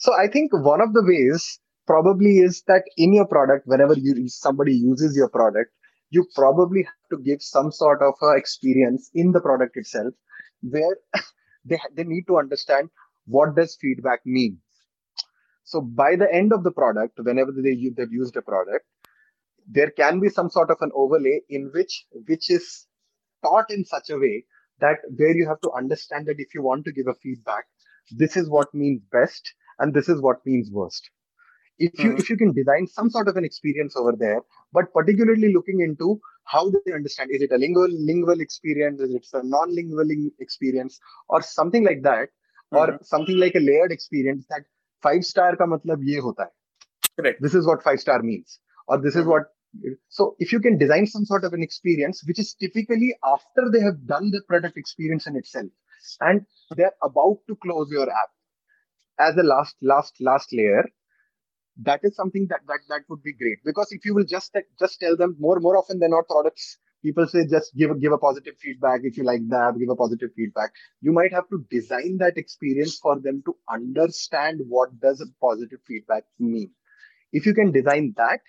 so i think one of the ways probably is that in your product whenever you somebody uses your product you probably have to give some sort of a experience in the product itself where they, they need to understand what does feedback mean so by the end of the product whenever they they've used a product there can be some sort of an overlay in which which is taught in such a way that where you have to understand that if you want to give a feedback this is what means best and this is what means worst if you Mhm. if you can design some sort of an experience over there but particularly looking into how they understand is it a lingual lingual experience is it a non-lingual ling- experience or something like that or Mhm. something like a layered experience that ka matlab ye hota hai Correct. this is what five star means or this is Mhm. what so if you can design some sort of an experience which is typically after they have done the product experience in itself and they're about to close your app as a last last last layer that is something that that that would be great because if you will just just tell them more more often than not products people say just give a give a positive feedback. If you like that give a positive feedback. You might have to design that experience for them to understand what does a positive feedback mean. If you can design that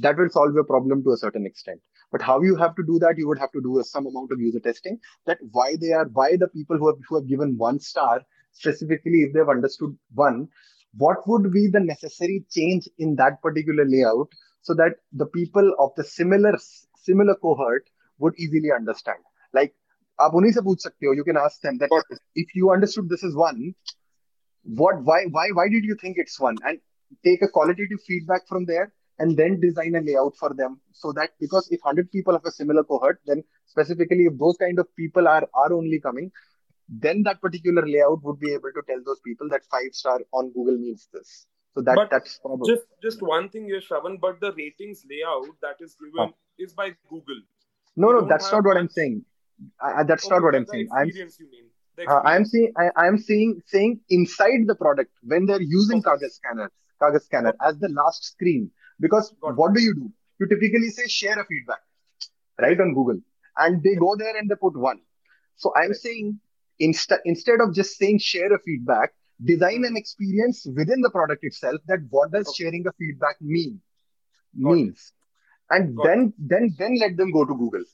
that will solve your problem to a certain extent. But how you have to do that you would have to do some amount of user testing. That why they are why the people who have, who have given one star specifically if they've understood one what would be the necessary change in that particular layout so that the people of the similar similar cohort would easily understand. Like you can ask them that if you understood this is one what why why why did you think it's one and take a qualitative feedback from there and then design a layout for them so that because if 100 people have a similar cohort then specifically if those kind of people are are only coming then that particular layout would be able to tell those people that five star on google means this so that but that's probably just just one thing you're Shravan, but the ratings layout that is given huh. is by google no no that's not what i'm saying I, that's not what i'm saying i'm. Uh, i'm saying I, i'm saying saying inside the product when they're using Okay. Scanner Kagaz scanner Got, as the last screen because got it. what do you do you typically say share a feedback right on google and they go there and they put one so i'm Correct. saying instead instead of just saying share a feedback design an experience within the product itself that what does Okay. sharing a feedback mean it. means and Got then it. then then let them go to google.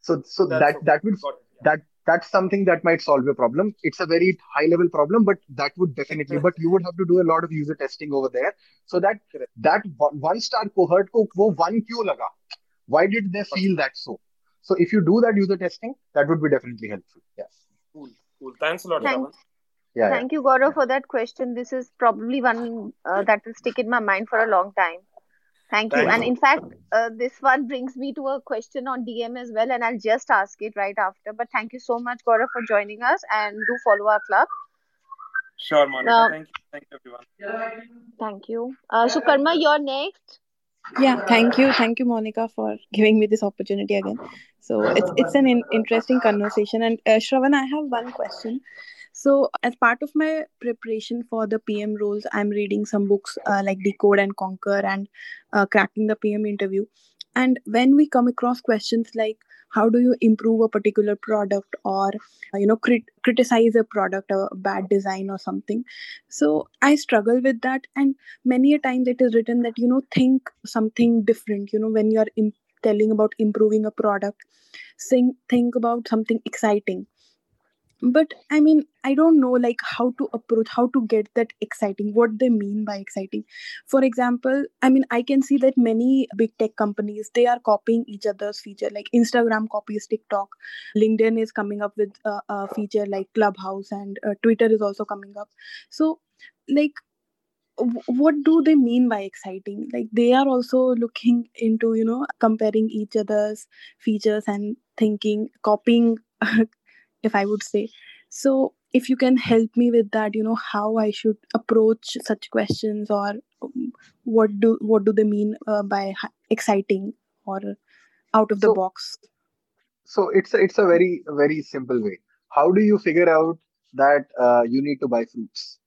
So so that okay. that would it, yeah. that that's something that might solve your problem. It's a very high level problem but that would definitely but you would have to do a lot of user testing over there. So that that one star cohort ko wo one kyu laga. Why did they feel that so? So if you do that user testing that would be definitely helpful. Yes. Cool. Cool. Thanks a lot thanks. Yeah, thank yeah. you gaurav for that question. This is probably one uh, that will stick in my mind for a long time. Thank you. Thanks. And in fact, uh, this one brings me to a question on DM as well, and I'll just ask it right after. But thank you so much, Gaurav, for joining us, and do follow our club. Sure, Monica. Uh, Thank you. Thank you, everyone. thank you. Uh, so, Karma, you're next. Yeah, thank you, thank you, Monica, for giving me this opportunity again. So it's it's an in- interesting conversation. And uh, Shravan, I have one question. So as part of my preparation for the PM roles, I'm reading some books uh, like Decode and Conquer and uh, Cracking the PM Interview. And when we come across questions like how do you improve a particular product or you know crit- criticize a product a bad design or something so i struggle with that. And many a times it is written that you know think something different. You know when you're Im- telling about improving a product think think about something exciting but i mean i don't know like how to approach how to get that exciting what they mean by exciting. For example i mean i can see that many big tech companies they are copying each other's feature like instagram copies tiktok. Linkedin is coming up with a, a feature like clubhouse and uh, twitter is also coming up. So like what do they mean by exciting? Like they are also looking into you know comparing each other's features and thinking copying if i would say. So if you can help me with that you know how i should approach such questions or um, what do what do they mean uh, by exciting or out of the so box? So it's a, it's a very very simple way. How do you figure out that uh, you need to buy fruits?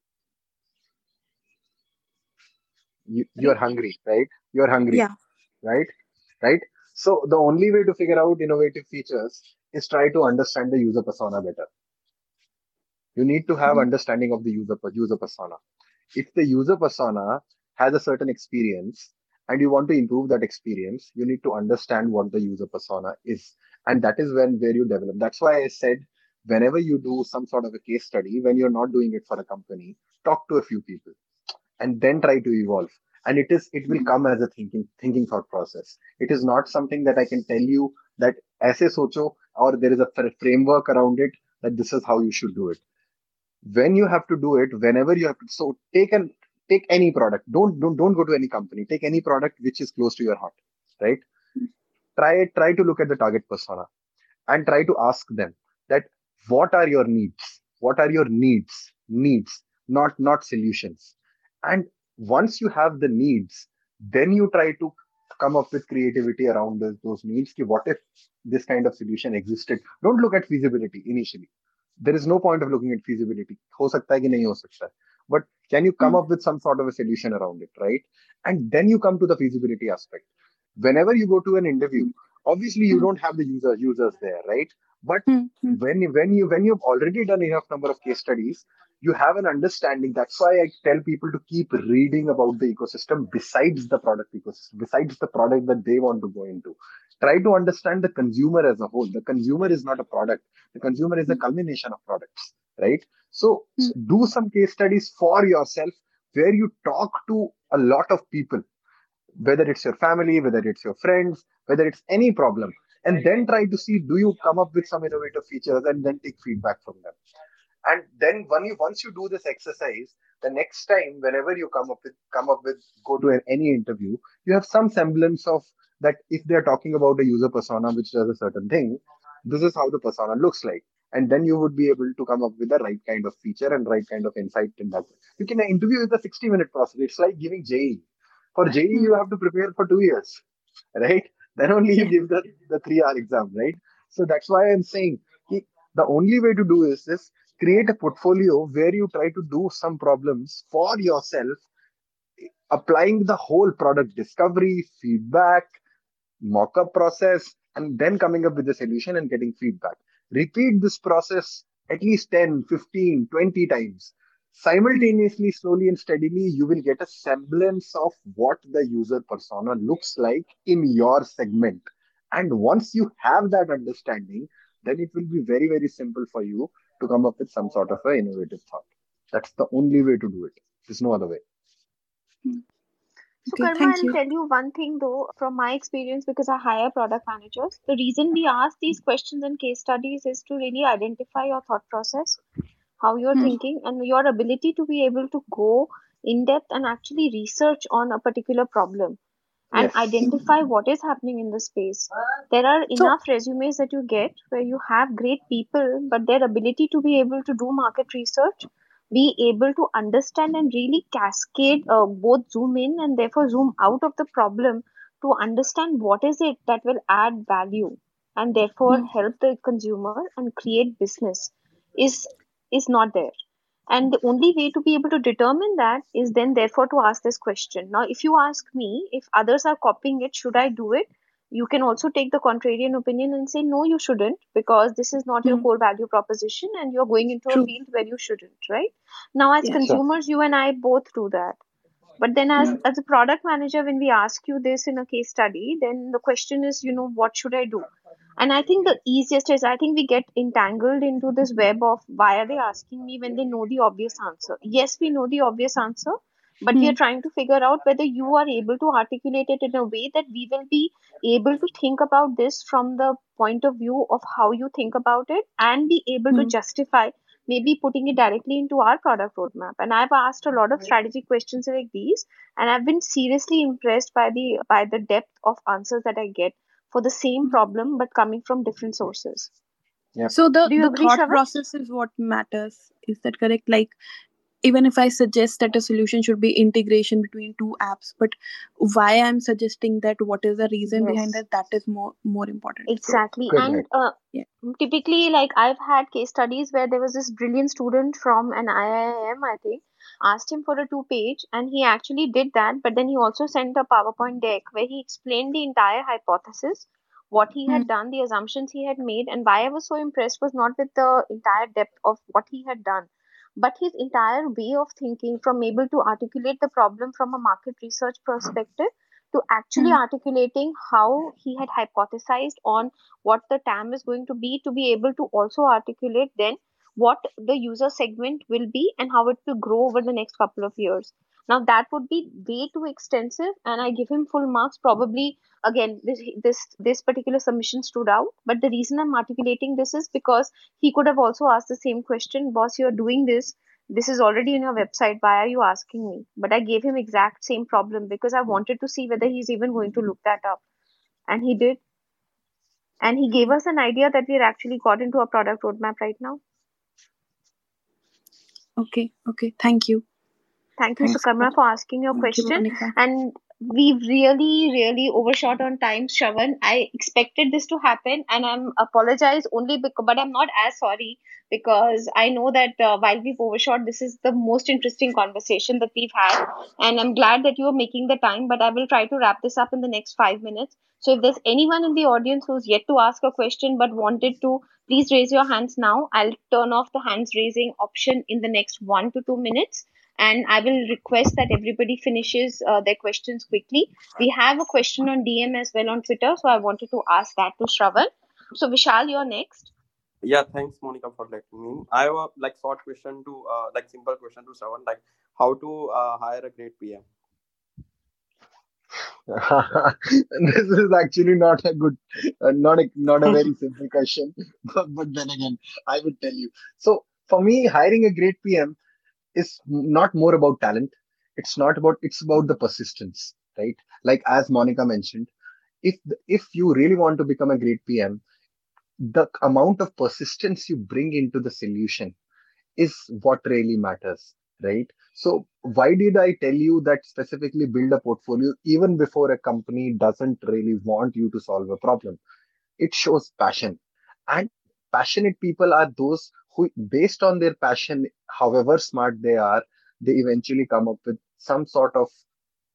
You, you're hungry right? You're hungry Yeah. right? Right? So the only way to figure out innovative features is try to understand the user persona better. You need to have Mhm. understanding of the user user persona. If the user persona has a certain experience and you want to improve that experience you need to understand what the user persona is. And that is when where you develop. That's why i said whenever you do some sort of a case study when you're not doing it for a company talk to a few people and then try to evolve. And it is it will come as a thinking thinking thought process. It is not something that i can tell you that aise socho or there is a fr- framework around it that this is how you should do it. When you have to do it whenever you have to so take an take any product. Don't don't, don't go to any company. Take any product which is close to your heart right? Try try to look at the target persona and try to ask them that what are your needs? What are your needs? Needs not not solutions. And once you have the needs then you try to come up with creativity around those, those needs. Ki what if this kind of solution existed? Don't look at feasibility initially. There is no point of looking at feasibility. Ho sakta hai ki nahi ho sakta. But can you come hmm. up with some sort of a solution around it, right? And then you come to the feasibility aspect. Whenever you go to an interview, obviously you hmm. don't have the user users there, right? But hmm. when when you when you've already done enough number of case studies, you have an understanding. That's why i tell people to keep reading about the ecosystem besides the product ecosystem besides the product that they want to go into. Try to understand the consumer as a whole. The consumer is not a product. The consumer is a culmination of products right? So Mm. do some case studies for yourself where you talk to a lot of people whether it's your family, whether it's your friends, whether it's any problem, and then try to see do you come up with some innovative features and then take feedback from them. And then when you once you do this exercise, the next time whenever you come up with come up with go to an, any interview, you have some semblance of that if they're talking about a user persona which does a certain thing, this is how the persona looks like. And then you would be able to come up with the right kind of feature and right kind of insight in that. You can interview is a 60 minute process. It's like giving JEE. For JEE, you have to prepare for two years, right? Then only you give the, the three hour exam, right? So that's why I'm saying the only way to do is this create a portfolio where you try to do some problems for yourself, applying the whole product discovery, feedback, mock-up process, and then coming up with the solution and getting feedback. Repeat this process at least 10, 15, 20 times. Simultaneously, slowly and steadily, you will get a semblance of what the user persona looks like in your segment. And once you have that understanding, then it will be very, very simple for you to come up with some sort of an innovative thought. That's the only way to do it. There's no other way. So, Okay, Karma, I'll you. tell you one thing though, from my experience, because I hire product managers. The reason we ask these questions and case studies is to really identify your thought process, how you're Hmm. thinking, and your ability to be able to go in depth and actually research on a particular problem and Yes. identify what is happening in the space. There are So, enough resumes that you get where you have great people, but their ability to be able to do market research, be able to understand and really cascade, uh, both zoom in and therefore zoom out of the problem to understand what is it that will add value and therefore hmm. help the consumer and create business is is not there and the only way to be able to determine that is then therefore to ask this question now if you ask me if others are copying it should i do it you can also take the contrarian opinion and say no you shouldn't because this is not your Hmm. core value proposition and you're going into a field where you shouldn't right now as Yeah. Sure. consumers you and i both do that but then as Hmm. as a product manager when we ask you this in a case study then the question is you know what should i do and I think the easiest is I think we get entangled into this web of why are they asking me when they know the obvious answer. Yes, we know the obvious answer, but we Hmm. are trying to figure out whether you are able to articulate it in a way that we will be able to think about this from the point of view of how you think about it and be able to Hmm. justify maybe putting it directly into our product roadmap and i've asked a lot of strategy questions like these and i've been seriously impressed by the by the depth of answers that i get for the same Hmm. problem but coming from different sources. Yep. So the the agree, thought Shravan? process is what matters. Is that correct? Like even if i suggest that a solution should be integration between two apps but why i'm suggesting that what is the reason Yes. behind that that is more more important Exactly. Correct. And uh, Yeah. typically, like I've had case studies where there was this brilliant student from an IIM, I think, asked him for a two page, and he actually did that. But then he also sent a PowerPoint deck where he explained the entire hypothesis, what he Hmm. had done, the assumptions he had made. And why I was so impressed was not with the entire depth of what he had done, but his entire way of thinking from able to articulate the problem from a market research perspective to actually Hmm. articulating how he had hypothesized on what the TAM is going to be to be able to also articulate then what the user segment will be and how it will grow over the next couple of years. Now that would be way too extensive, and I give him full marks. Probably again, this this this particular submission stood out. But the reason I'm articulating this is because he could have also asked the same question, boss. You're doing this. This is already in your website. Why are you asking me? But I gave him exact same problem because I wanted to see whether he's even going to look that up, and he did. And he gave us an idea that we're actually got into a product roadmap right now. Okay okay. Thank you. Thank you, thanks. Sukarma, for asking your thank question. monica. And we've really, really overshot on time, Shravan. I expected this to happen, and I'm apologize only because, but I'm not as sorry because I know that uh, while we've overshot, this is the most interesting conversation that we've had, and I'm glad that you are making the time. But I will try to wrap this up in the next five minutes. So if there's anyone in the audience who's yet to ask a question but wanted to, please raise your hands now. I'll turn off the hands raising option in the next one to two minutes and I will request that everybody finishes uh, their questions quickly. We have a question on DM as well on Twitter, so I wanted to ask that to Shravan. So Vishal, you're next. Yeah, thanks, Monica, for letting me. I have a like short question to uh, like simple question to Shravan, like how to uh, hire a great PM. this is actually not a good, uh, not a not a very simple question. But, but then again, I would tell you. So for me, hiring a great PM is not more about talent. It's not about. It's about the persistence, right? Like as Monica mentioned, if if you really want to become a great PM, the amount of persistence you bring into the solution is what really matters, right? So why did I tell you that specifically build a portfolio even before a company doesn't really want you to solve a problem? It shows passion. And passionate people are those who, based on their passion, however smart they are, they eventually come up with some sort of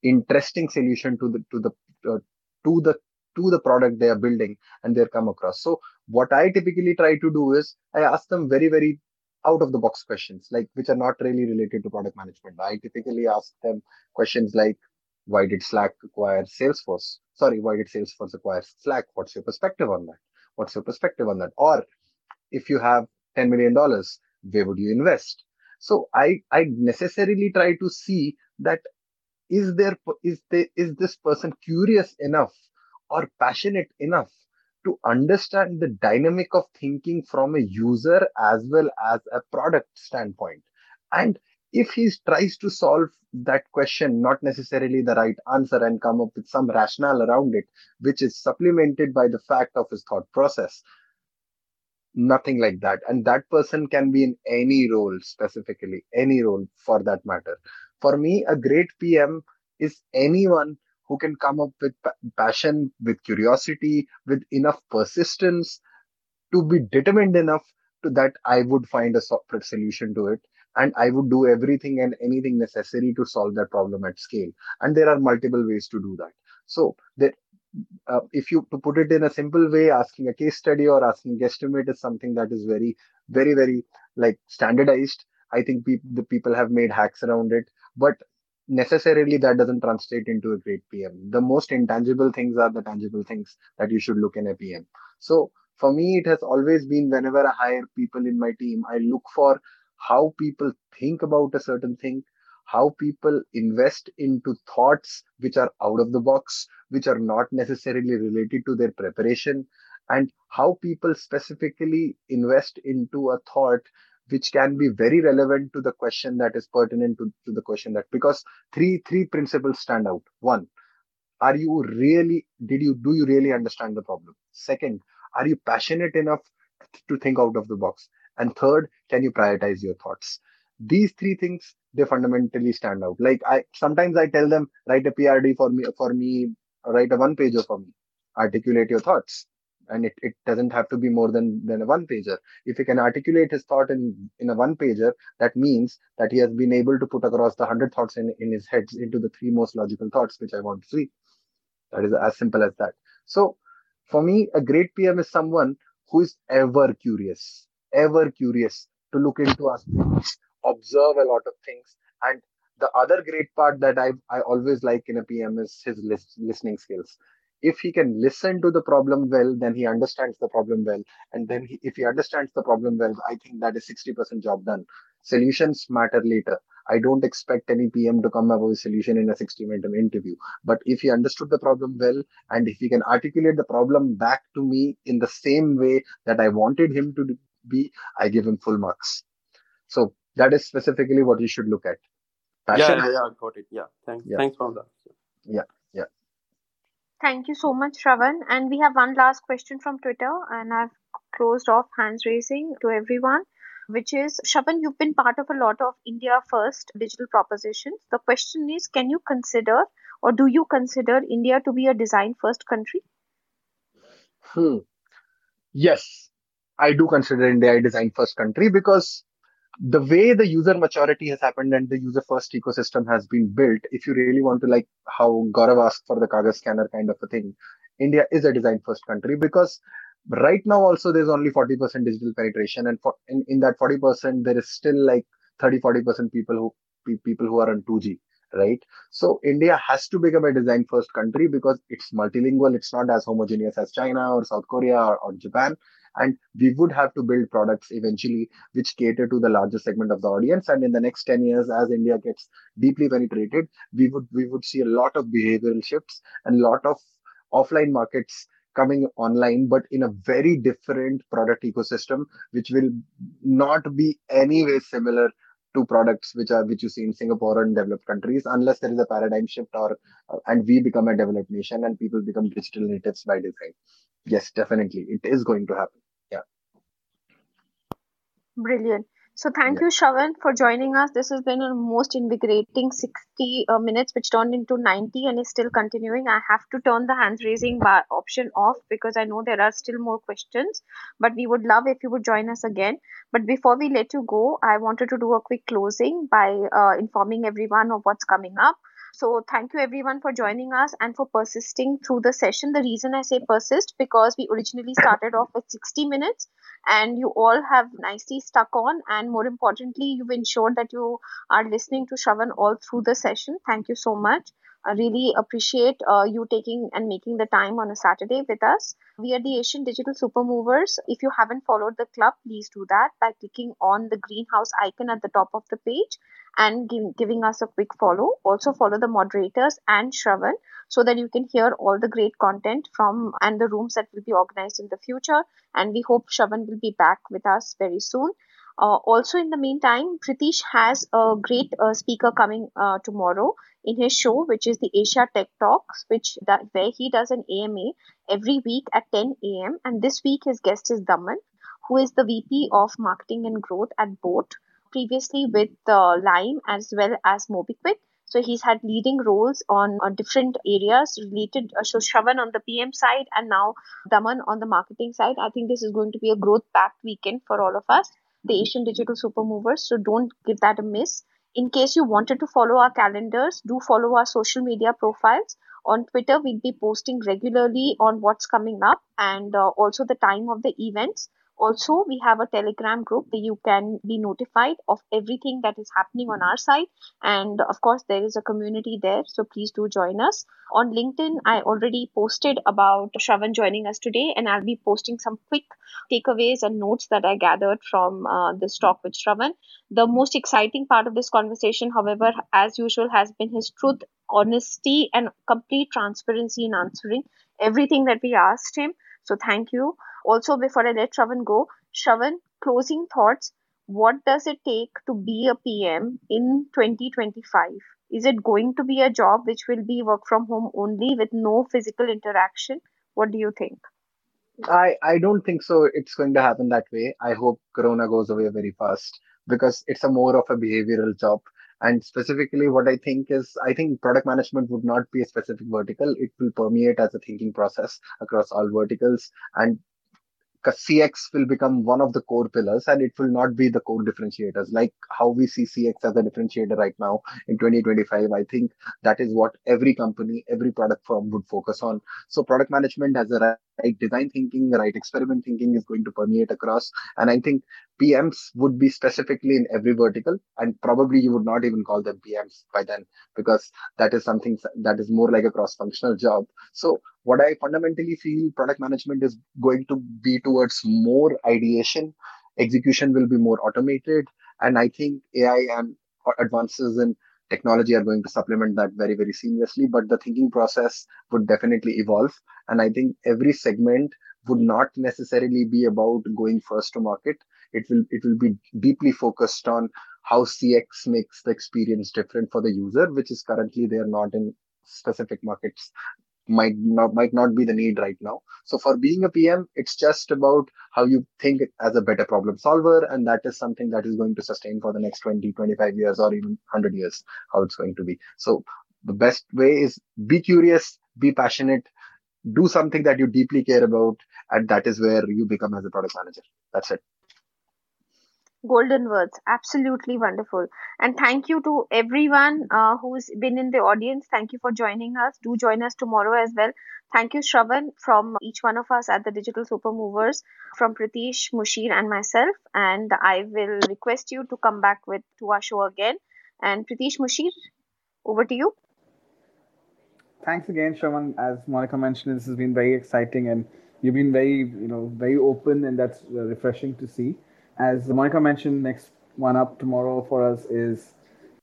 interesting solution to the to the uh, to the to the product they are building and they're come across. So what I typically try to do is I ask them very very out of the box questions like which are not really related to product management. I typically ask them questions like why did Slack acquire Salesforce? Sorry, why did Salesforce acquire Slack? What's your perspective on that? What's your perspective on that? Or if you have $10 million, where would you invest? So I, I necessarily try to see that is there is there is this person curious enough or passionate enough to understand the dynamic of thinking from a user as well as a product standpoint and if he tries to solve that question not necessarily the right answer and come up with some rationale around it which is supplemented by the fact of his thought process nothing like that. And that person can be in any role specifically any role for that matter. For me a great pm is anyone who can come up with passion with curiosity with enough persistence to be determined enough to that i would find a software solution to it. And i would do everything and anything necessary to solve that problem at scale. And there are multiple ways to do that. So there uh, if you to put it in a simple way asking a case study or asking guesstimate is something that is very very very like standardized. I think pe- the people have made hacks around it but necessarily that doesn't translate into a great pm the most intangible things are the tangible things that you should look in a pm so for me it has always been whenever i hire people in my team i look for how people think about a certain thing how people invest into thoughts which are out of the box, which are not necessarily related to their preparation, and how people specifically invest into a thought which can be very relevant to the question that is pertinent to, to the question that because three three principles stand out. One, are you really did you do you really understand the problem? Second, are you passionate enough to think out of the box? And third, can you prioritize your thoughts? These three things they fundamentally stand out. Like i sometimes i tell them write a prd for me for me write a one pager for me. Articulate your thoughts. And it, it doesn't have to be more than than a one pager. If he can articulate his thought in in a one pager that means that he has been able to put across the 100 thoughts in, in his heads into the three most logical thoughts which i want to see. That is as simple as that. So for me a great pm is someone who is ever curious ever curious to look into aspects observe a lot of things. And the other great part that i i always like in a pm is his list, listening skills. If he can listen to the problem well then he understands the problem well. And then he, if he understands the problem well i think that is 60% job done. Solutions matter later. I don't expect any pm to come up with a solution in a 60 minute interview. But if he understood the problem well and if he can articulate the problem back to me in the same way that i wanted him to be i give him full marks. So that is specifically what you should look at Passion. yeah yeah, yeah got it yeah thanks Yeah. thanks for that yeah yeah Thank you so much, Shravan. And we have one last question from Twitter, and I've closed off hands raising to everyone, which is Shravan, you've been part of a lot of India First digital propositions. The question is Can you consider or do you consider India to be a design first country? Hmm. Yes, I do consider India a design first country because the way the user maturity has happened and the user first ecosystem has been built, if you really want to like how Gaurav asked for the Kagaz scanner kind of a thing, India is a design first country because right now also there's only 40% digital penetration and for, in, in that 40% there is still like 30 40% people who people who are on 2G right? So india has to become a design first country because it's multilingual it's not as homogeneous as china or south korea or, or japan and we would have to build products eventually which cater to the larger segment of the audience. And in the next 10 years as india gets deeply penetrated we would we would see a lot of behavioral shifts and a lot of offline markets coming online but in a very different product ecosystem which will not be anyway similar to products which are which you see in Singapore and developed countries unless there is a paradigm shift or and we become a developed nation and people become digital natives by design yes definitely it is going to happen yeah Brilliant. So thank yeah you, Shravan, for joining us. This has been a most invigorating 60 uh, minutes, which turned into 90 and is still continuing. I have to turn the hands raising bar option off because I know there are still more questions. But we would love if you would join us again. But before we let you go, I wanted to do a quick closing by uh, informing everyone of what's coming up. So thank you everyone for joining us and for persisting through the session. The reason I say persist because we originally started off with 60 minutes and you all have nicely stuck on and more importantly you've ensured that you are listening to Shravan all through the session. Thank you so much. I really appreciate uh, you taking and making the time on a Saturday with us. We are the Asian Digital Super Movers. If you haven't followed the club, please do that by clicking on the greenhouse icon at the top of the page and give, giving us a quick follow. Also, follow the moderators and Shravan so that you can hear all the great content from and the rooms that will be organized in the future. And we hope Shravan will be back with us very soon. Uh, also, in the meantime, Pritish has a great uh, speaker coming uh, tomorrow in his show, which is the Asia Tech Talks, which that where he does an AMA every week at 10 a.m. And this week his guest is Daman, who is the VP of Marketing and Growth at Boat, previously with uh, Lime as well as MobiKwik. So he's had leading roles on, different areas related. Uh, so Shravan on the PM side and now Daman on the marketing side. I think this is going to be a growth-packed weekend for all of us, the Asian Digital Super Movers. So don't give that a miss. In case you wanted to follow our calendars, do follow our social media profiles. On Twitter, we'll be posting regularly on what's coming up and uh, also the time of the events. Also, we have a Telegram group where you can be notified of everything that is happening on our side. And of course, there is a community there, so please do join us. On LinkedIn, I already posted about Shravan joining us today, and I'll be posting some quick takeaways and notes that I gathered from uh, this talk with Shravan. The most exciting part of this conversation, however, as usual, has been his truth, honesty, and complete transparency in answering everything that we asked him. So, thank you. Also, before I let Shravan go, Shravan, closing thoughts. What does it take to be a PM in 2025? Is it going to be a job which will be work from home only with no physical interaction? What do you think? I, I don't think so. It's going to happen that way. I hope Corona goes away very fast because it's a more of a behavioral job. And specifically, what I think is, I think product management would not be a specific vertical. It will permeate as a thinking process across all verticals. And CX will become one of the core pillars and it will not be the core differentiators. Like how we see CX as a differentiator right now in 2025, I think that is what every company, every product firm would focus on. So product management has a right design thinking, right experiment thinking is going to permeate across. And I think PMs would be specifically in every vertical, and probably you would not even call them PMs by then because that is something that is more like a cross functional job. So, what I fundamentally feel product management is going to be towards more ideation, execution will be more automated, and I think AI and advances in technology are going to supplement that very very seamlessly but the thinking process would definitely evolve. And i think every segment would not necessarily be about going first to market. It will it will be deeply focused on how cx makes the experience different for the user which is currently they are not in specific markets might not might not be the need right now. So for being a pm it's just about how you think as a better problem solver and that is something that is going to sustain for the next 20 25 years or even 100 years how it's going to be. So the best way is be curious be passionate do something that you deeply care about and that is where you become as a product manager. That's it golden words. Absolutely wonderful. And thank you to everyone uh, who's been in the audience. Thank you for joining us. Do join us tomorrow as well. Thank you shravan from each one of us at the digital super movers from pritish mushir and myself. And i will request you to come back with to our show again. And pritish mushir over to you. Thanks again shravan. As monica mentioned this has been very exciting and you've been very you know very open and that's uh, refreshing to see as Monica mentioned, next one up tomorrow for us is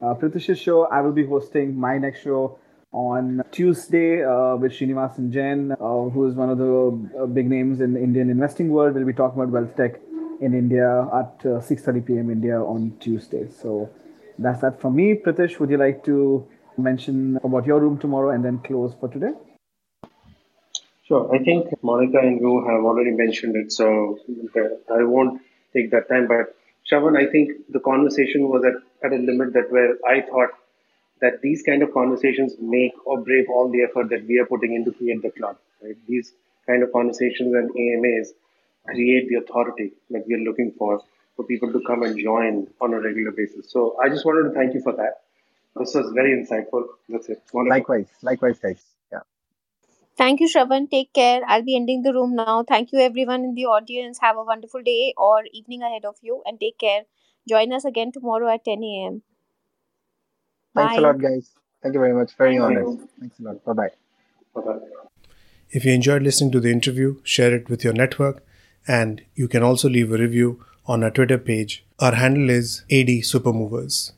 uh, show. I will be hosting my next show on Tuesday uh, with Srinivasan Jain, uh, who is one of the uh, big names in the Indian investing world. We'll be talking about wealth tech in India at 6:30 uh, p.m. India on Tuesday. So that's that from me. Pritish, would you like to mention about your room tomorrow and then close for today? Sure. I think Monica and you have already mentioned it, so I won't take that time. But Shravan, I think the conversation was at, at a limit that where I thought that these kind of conversations make or break all the effort that we are putting into create the club. Right? These kind of conversations and AMAs create the authority that we are looking for for people to come and join on a regular basis. So I just wanted to thank you for that. This was very insightful. That's it. Wonderful. Likewise, likewise, guys. Thank you, Shravan. Take care. I'll be ending the room now. Thank you, everyone in the audience. Have a wonderful day or evening ahead of you and take care. Join us again tomorrow at 10 a.m. Thanks Bye. a lot, guys. Thank you very much. Very Thank honest. Thanks a lot. Bye bye. Bye bye. If you enjoyed listening to the interview, share it with your network, and you can also leave a review on our Twitter page. Our handle is AD Supermovers.